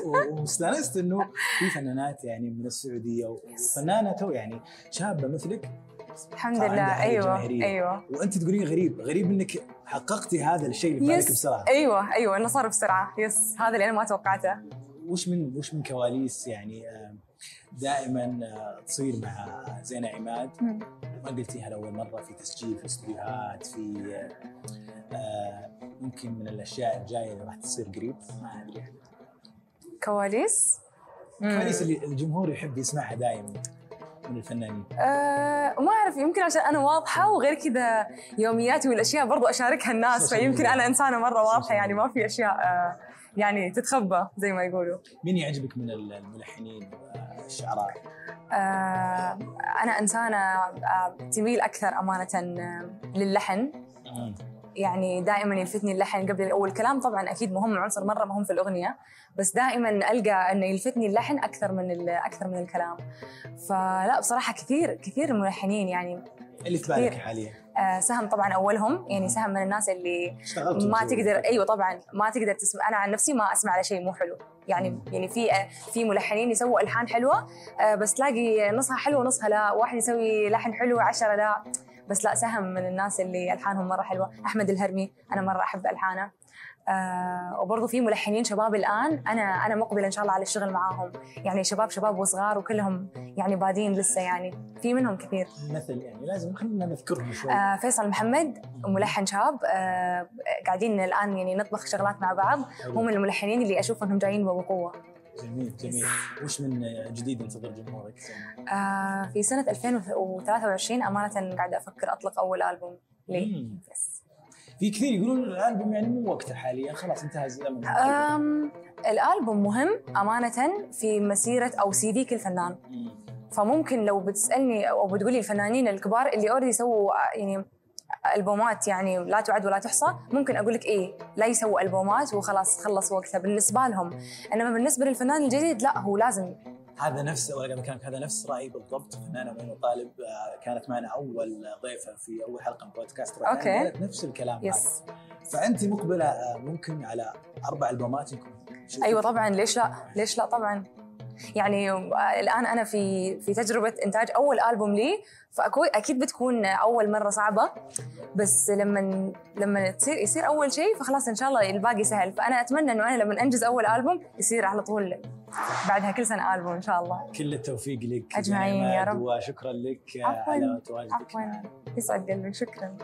واستأنست إنه في فنانات يعني من السعودية وفنانه تو يعني شابة مثلك الحمد لله. الجماهيرية. أيوة وأنت تقولين غريب. غريب إنك حققتي هذا الشيء اللي بالك بسرعة. أيوه أيوه إنه صار بسرعة. يس. هذا اللي أنا ما توقعته. وش من وش من كواليس يعني آه، دائما آه، تصير مع زينة عماد. ما قلتيها لأول مرة في تسجيل في استديوهات في آه، آه، ممكن من الأشياء الجاية اللي راح تصير قريب. ما أدري كواليس؟ الكواليس اللي الجمهور يحب يسمعها دائما. من الفنانين؟ آه ما أعرف يمكن عشان أنا واضحة وغير كذا يومياتي والأشياء برضو أشاركها الناس فيمكن. أنا إنسانة مرة واضحة يعني ما في أشياء آه يعني تتخبى زي ما يقولوا. مين يعجبك من الملحنين والشعراء؟ آه أنا إنسانة آه تميل أكثر أمانة آه، للحن. يعني دائما يلفتني اللحن قبل والكلام طبعا أكيد مهم عنصر مرة مهم في الأغنية بس دائما ألقى إنه يلفتني اللحن أكثر من أكثر من الكلام. فلا بصراحة كثير كثير ملحنين يعني. اللي في بالك. حاليا؟ آه سهم طبعا أولهم يعني سهم من الناس اللي ما تقدر أيوه طبعا ما تقدر تسمع أنا عن نفسي ما أسمع على شيء مو حلو. يعني يعني في آه، في ملحنين يسووا ألحان حلوة آه، بس تلاقي نصها حلو ونصها لا. واحد يسوي لحن حلو عشرة لا. بس لا سهم من الناس اللي ألحانهم مرة حلوة. أحمد الهرمي أنا مرة أحب ألحانه. آه وبرضه في ملحنين شباب الآن أنا أنا مقبلة إن شاء الله على الشغل معاهم. يعني شباب شباب وصغار وكلهم يعني بادين لسه يعني. في منهم كثير. مثل يعني لازم خلينا نذكرهم شوي. آه فيصل محمد ملحن شاب. آه قاعدين الآن يعني نطبخ شغلات مع بعض. هم الملحنين اللي أشوف إنهم جايين بقوة. جميل جميل. وش من جديد ينتظر جمهورك؟ آه في سنة 2023 أمانة قاعدة أفكر أطلق أول ألبوم لي. مم. في كثير يقولون الألبوم يعني مو وقته حاليا خلاص انتهى الزمن الألبوم مهم أمانة في مسيرة أو CV كل فنان. فممكن لو بتسألني أو بتقولي الفنانين الكبار اللي already سووا يعني ألبومات يعني لا تعد ولا تحصى ممكن أقول لك إيه لا يسووا ألبومات وخلاص خلص وقتها بالنسبة لهم. إنما بالنسبة للفنان الجديد لا هو لازم. هذا نفس ولا قبل كلامك هذا نفس رأيي بالضبط. فنانة زينة عماد آه، كانت معنا أول ضيفة في أول حلقة من بودكاست أوكي. قالت نفس الكلام yes. هذا فأنت مقبلة آه، ممكن على أربع ألبومات يكون أيوه طبعا ليش لا؟ ليش لا طبعا؟ يعني الآن أنا في في تجربة إنتاج أول ألبوم لي فاكيد أكيد بتكون أول مرة صعبة بس لما لما تصير يصير أول شيء فخلاص إن شاء الله الباقي سهل فأنا أتمنى إنه أنا لما أنجز أول ألبوم يصير على طول بعدها كل سنة ألبوم إن شاء الله كل التوفيق لك أجمعين يا رب. وشكرا لك عفواً. على تواجدك عفوا يسعد قلبك شكرا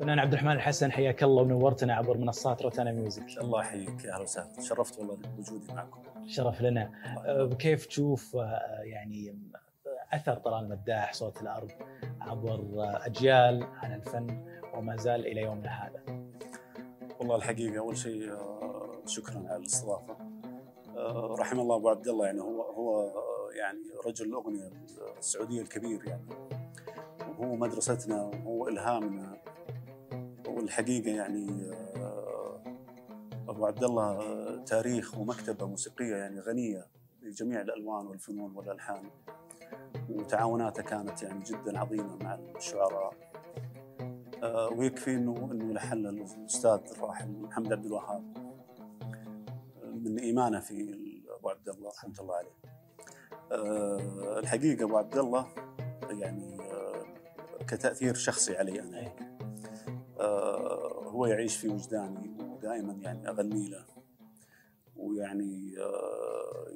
فنان عبد الرحمن الحسن حياك الله ونورتنا عبر منصات روتانا ميوزك. الله يحييك يا أهلا وسهلا. تشرفت والله بوجودي معكم. شرف لنا. آه، كيف تشوف آه، يعني أثر طلال مداح صوت الأرض عبر آه، أجيال على الفن وما زال إلى يومنا هذا؟ والله الحقيقة أول شيء شكرا على الاستضافة. رحم الله أبو عبد الله يعني هو هو يعني رجل الأغنية السعودية الكبير يعني. وهو مدرستنا وهو إلهامنا. والحقيقة يعني آه، أبو عبد الله آه، تاريخ ومكتبة موسيقية يعني غنية بجميع الألوان والفنون والألحان وتعاوناته كانت يعني جدا عظيمة مع الشعراء آه، ويكفي إنه إنه لحن الأستاذ الراحل محمد عبد الوهاب من إيمانه في أبو عبد الله رحمة الله عليه. الحقيقة أبو عبد الله يعني كتأثير شخصي علي أنا يعني. آه، هو يعيش في وجداني ودائما يعني اغني له ويعني آه،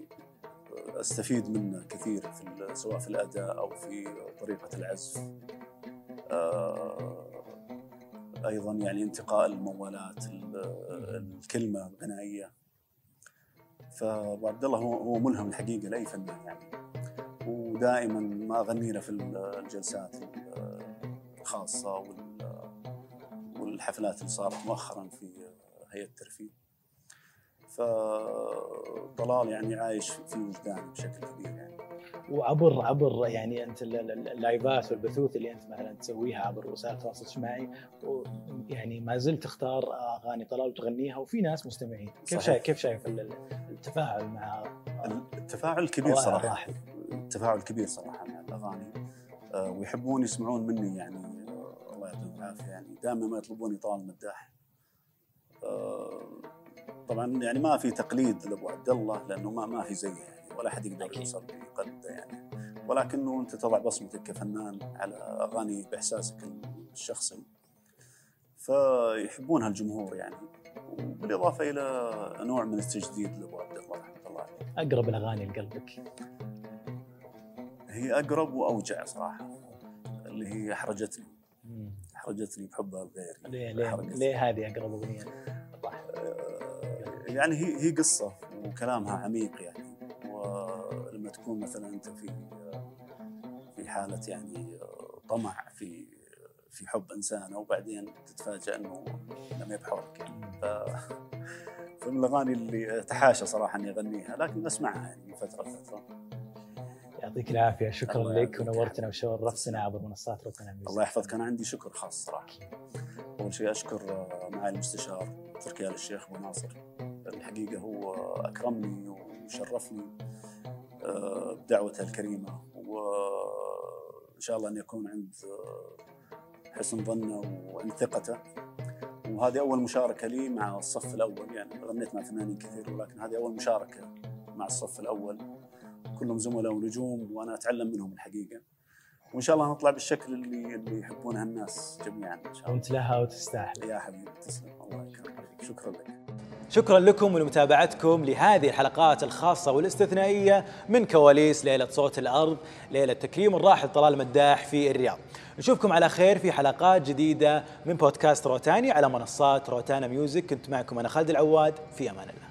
أستفيد منه كثير في سواء في الأداء أو في طريقة العزف. آه، أيضا يعني انتقاء الموالات ال- الكلمة الغنائية فابو عبد الله هو هو ملهم الحقيقة لأي فنان يعني ودائما ما أغني له في الجلسات الخاصة وال- والحفلات اللي صارت مؤخرا في هيئة الترفيه. فطلال يعني عايش في وجداني بشكل كبير يعني. وعبر عبر يعني أنت ال- ال- اللايفات والبثوث اللي أنت مثلا تسويها عبر وسائل التواصل الاجتماعي يعني ما زلت تختار أغاني طلال وتغنيها وفي ناس مستمعين. كيف. شايف كيف شايف ال- ال- التفاعل مع التفاعل كبير صراحة. التفاعل كبير صراحة مع الأغاني. آه، ويحبون يسمعون مني يعني العافيه يعني دائما ما يطلبوني طلال مداح آه، طبعا يعني ما في تقليد لأبو عبد الله لأنه ما ما في زيه يعني ولا حد يقدر يوصل بقلده يعني. ولكنه أنت تضع بصمتك كفنان على أغاني بإحساسك الشخصي. فيحبونها الجمهور يعني. وبالإضافة إلى نوع من التجديد لأبو عبد الله رحمة الله عليه. أقرب الأغاني لقلبك. هي أقرب وأوجع صراحة اللي هي احرجتني احرجتني بحبها الغير ليه ليه, ليه هذه أقرب أغنية؟ يعني هي هي قصة وكلامها عميق يعني. ولما تكون مثلا أنت في في حالة يعني طمع في في حب انسانه وبعدين تتفاجأ إنه لم يبحرك يعني. ف فمن الاغاني اللي أتحاشى صراحة إني أغنيها لكن أسمعها يعني من فترة. لفتره يعطيك العافية. شكرا لك. ونورتنا وشرفتنا عبر منصات روتانا ميوزك الله يحفظك. أنا عندي شكر خاص صراحة. أول شيء أشكر آه، معالي المستشار تركي آل الشيخ أبو ناصر. الحقيقة هو أكرمني وشرفني آه، بدعوته الكريمة. وإن شاء الله أن يكون عند آه، حسن ظنه وعند ثقته. وهذه أول مشاركة لي مع الصف الأول. يعني غنيت مع فنانين كثير ولكن هذه أول مشاركة مع الصف الأول. كلهم زملاء ونجوم وأنا أتعلم منهم الحقيقة. وإن شاء الله نطلع بالشكل اللي اللي يحبونها الناس جميعا إن شاء الله. وانت لها وتستاهل. يا حبيبي تسلم. الله يكرمك. شكرا لك. شكرا لكم ولمتابعتكم لهذه الحلقات الخاصة والاستثنائية من كواليس ليلة صوت الأرض ليلة تكريم الراحل طلال مداح في الرياض. نشوفكم على خير في حلقات جديدة من بودكاست روتانا على منصات روتانا ميوزك. كنت معكم أنا خالد العواد. في أمان الله.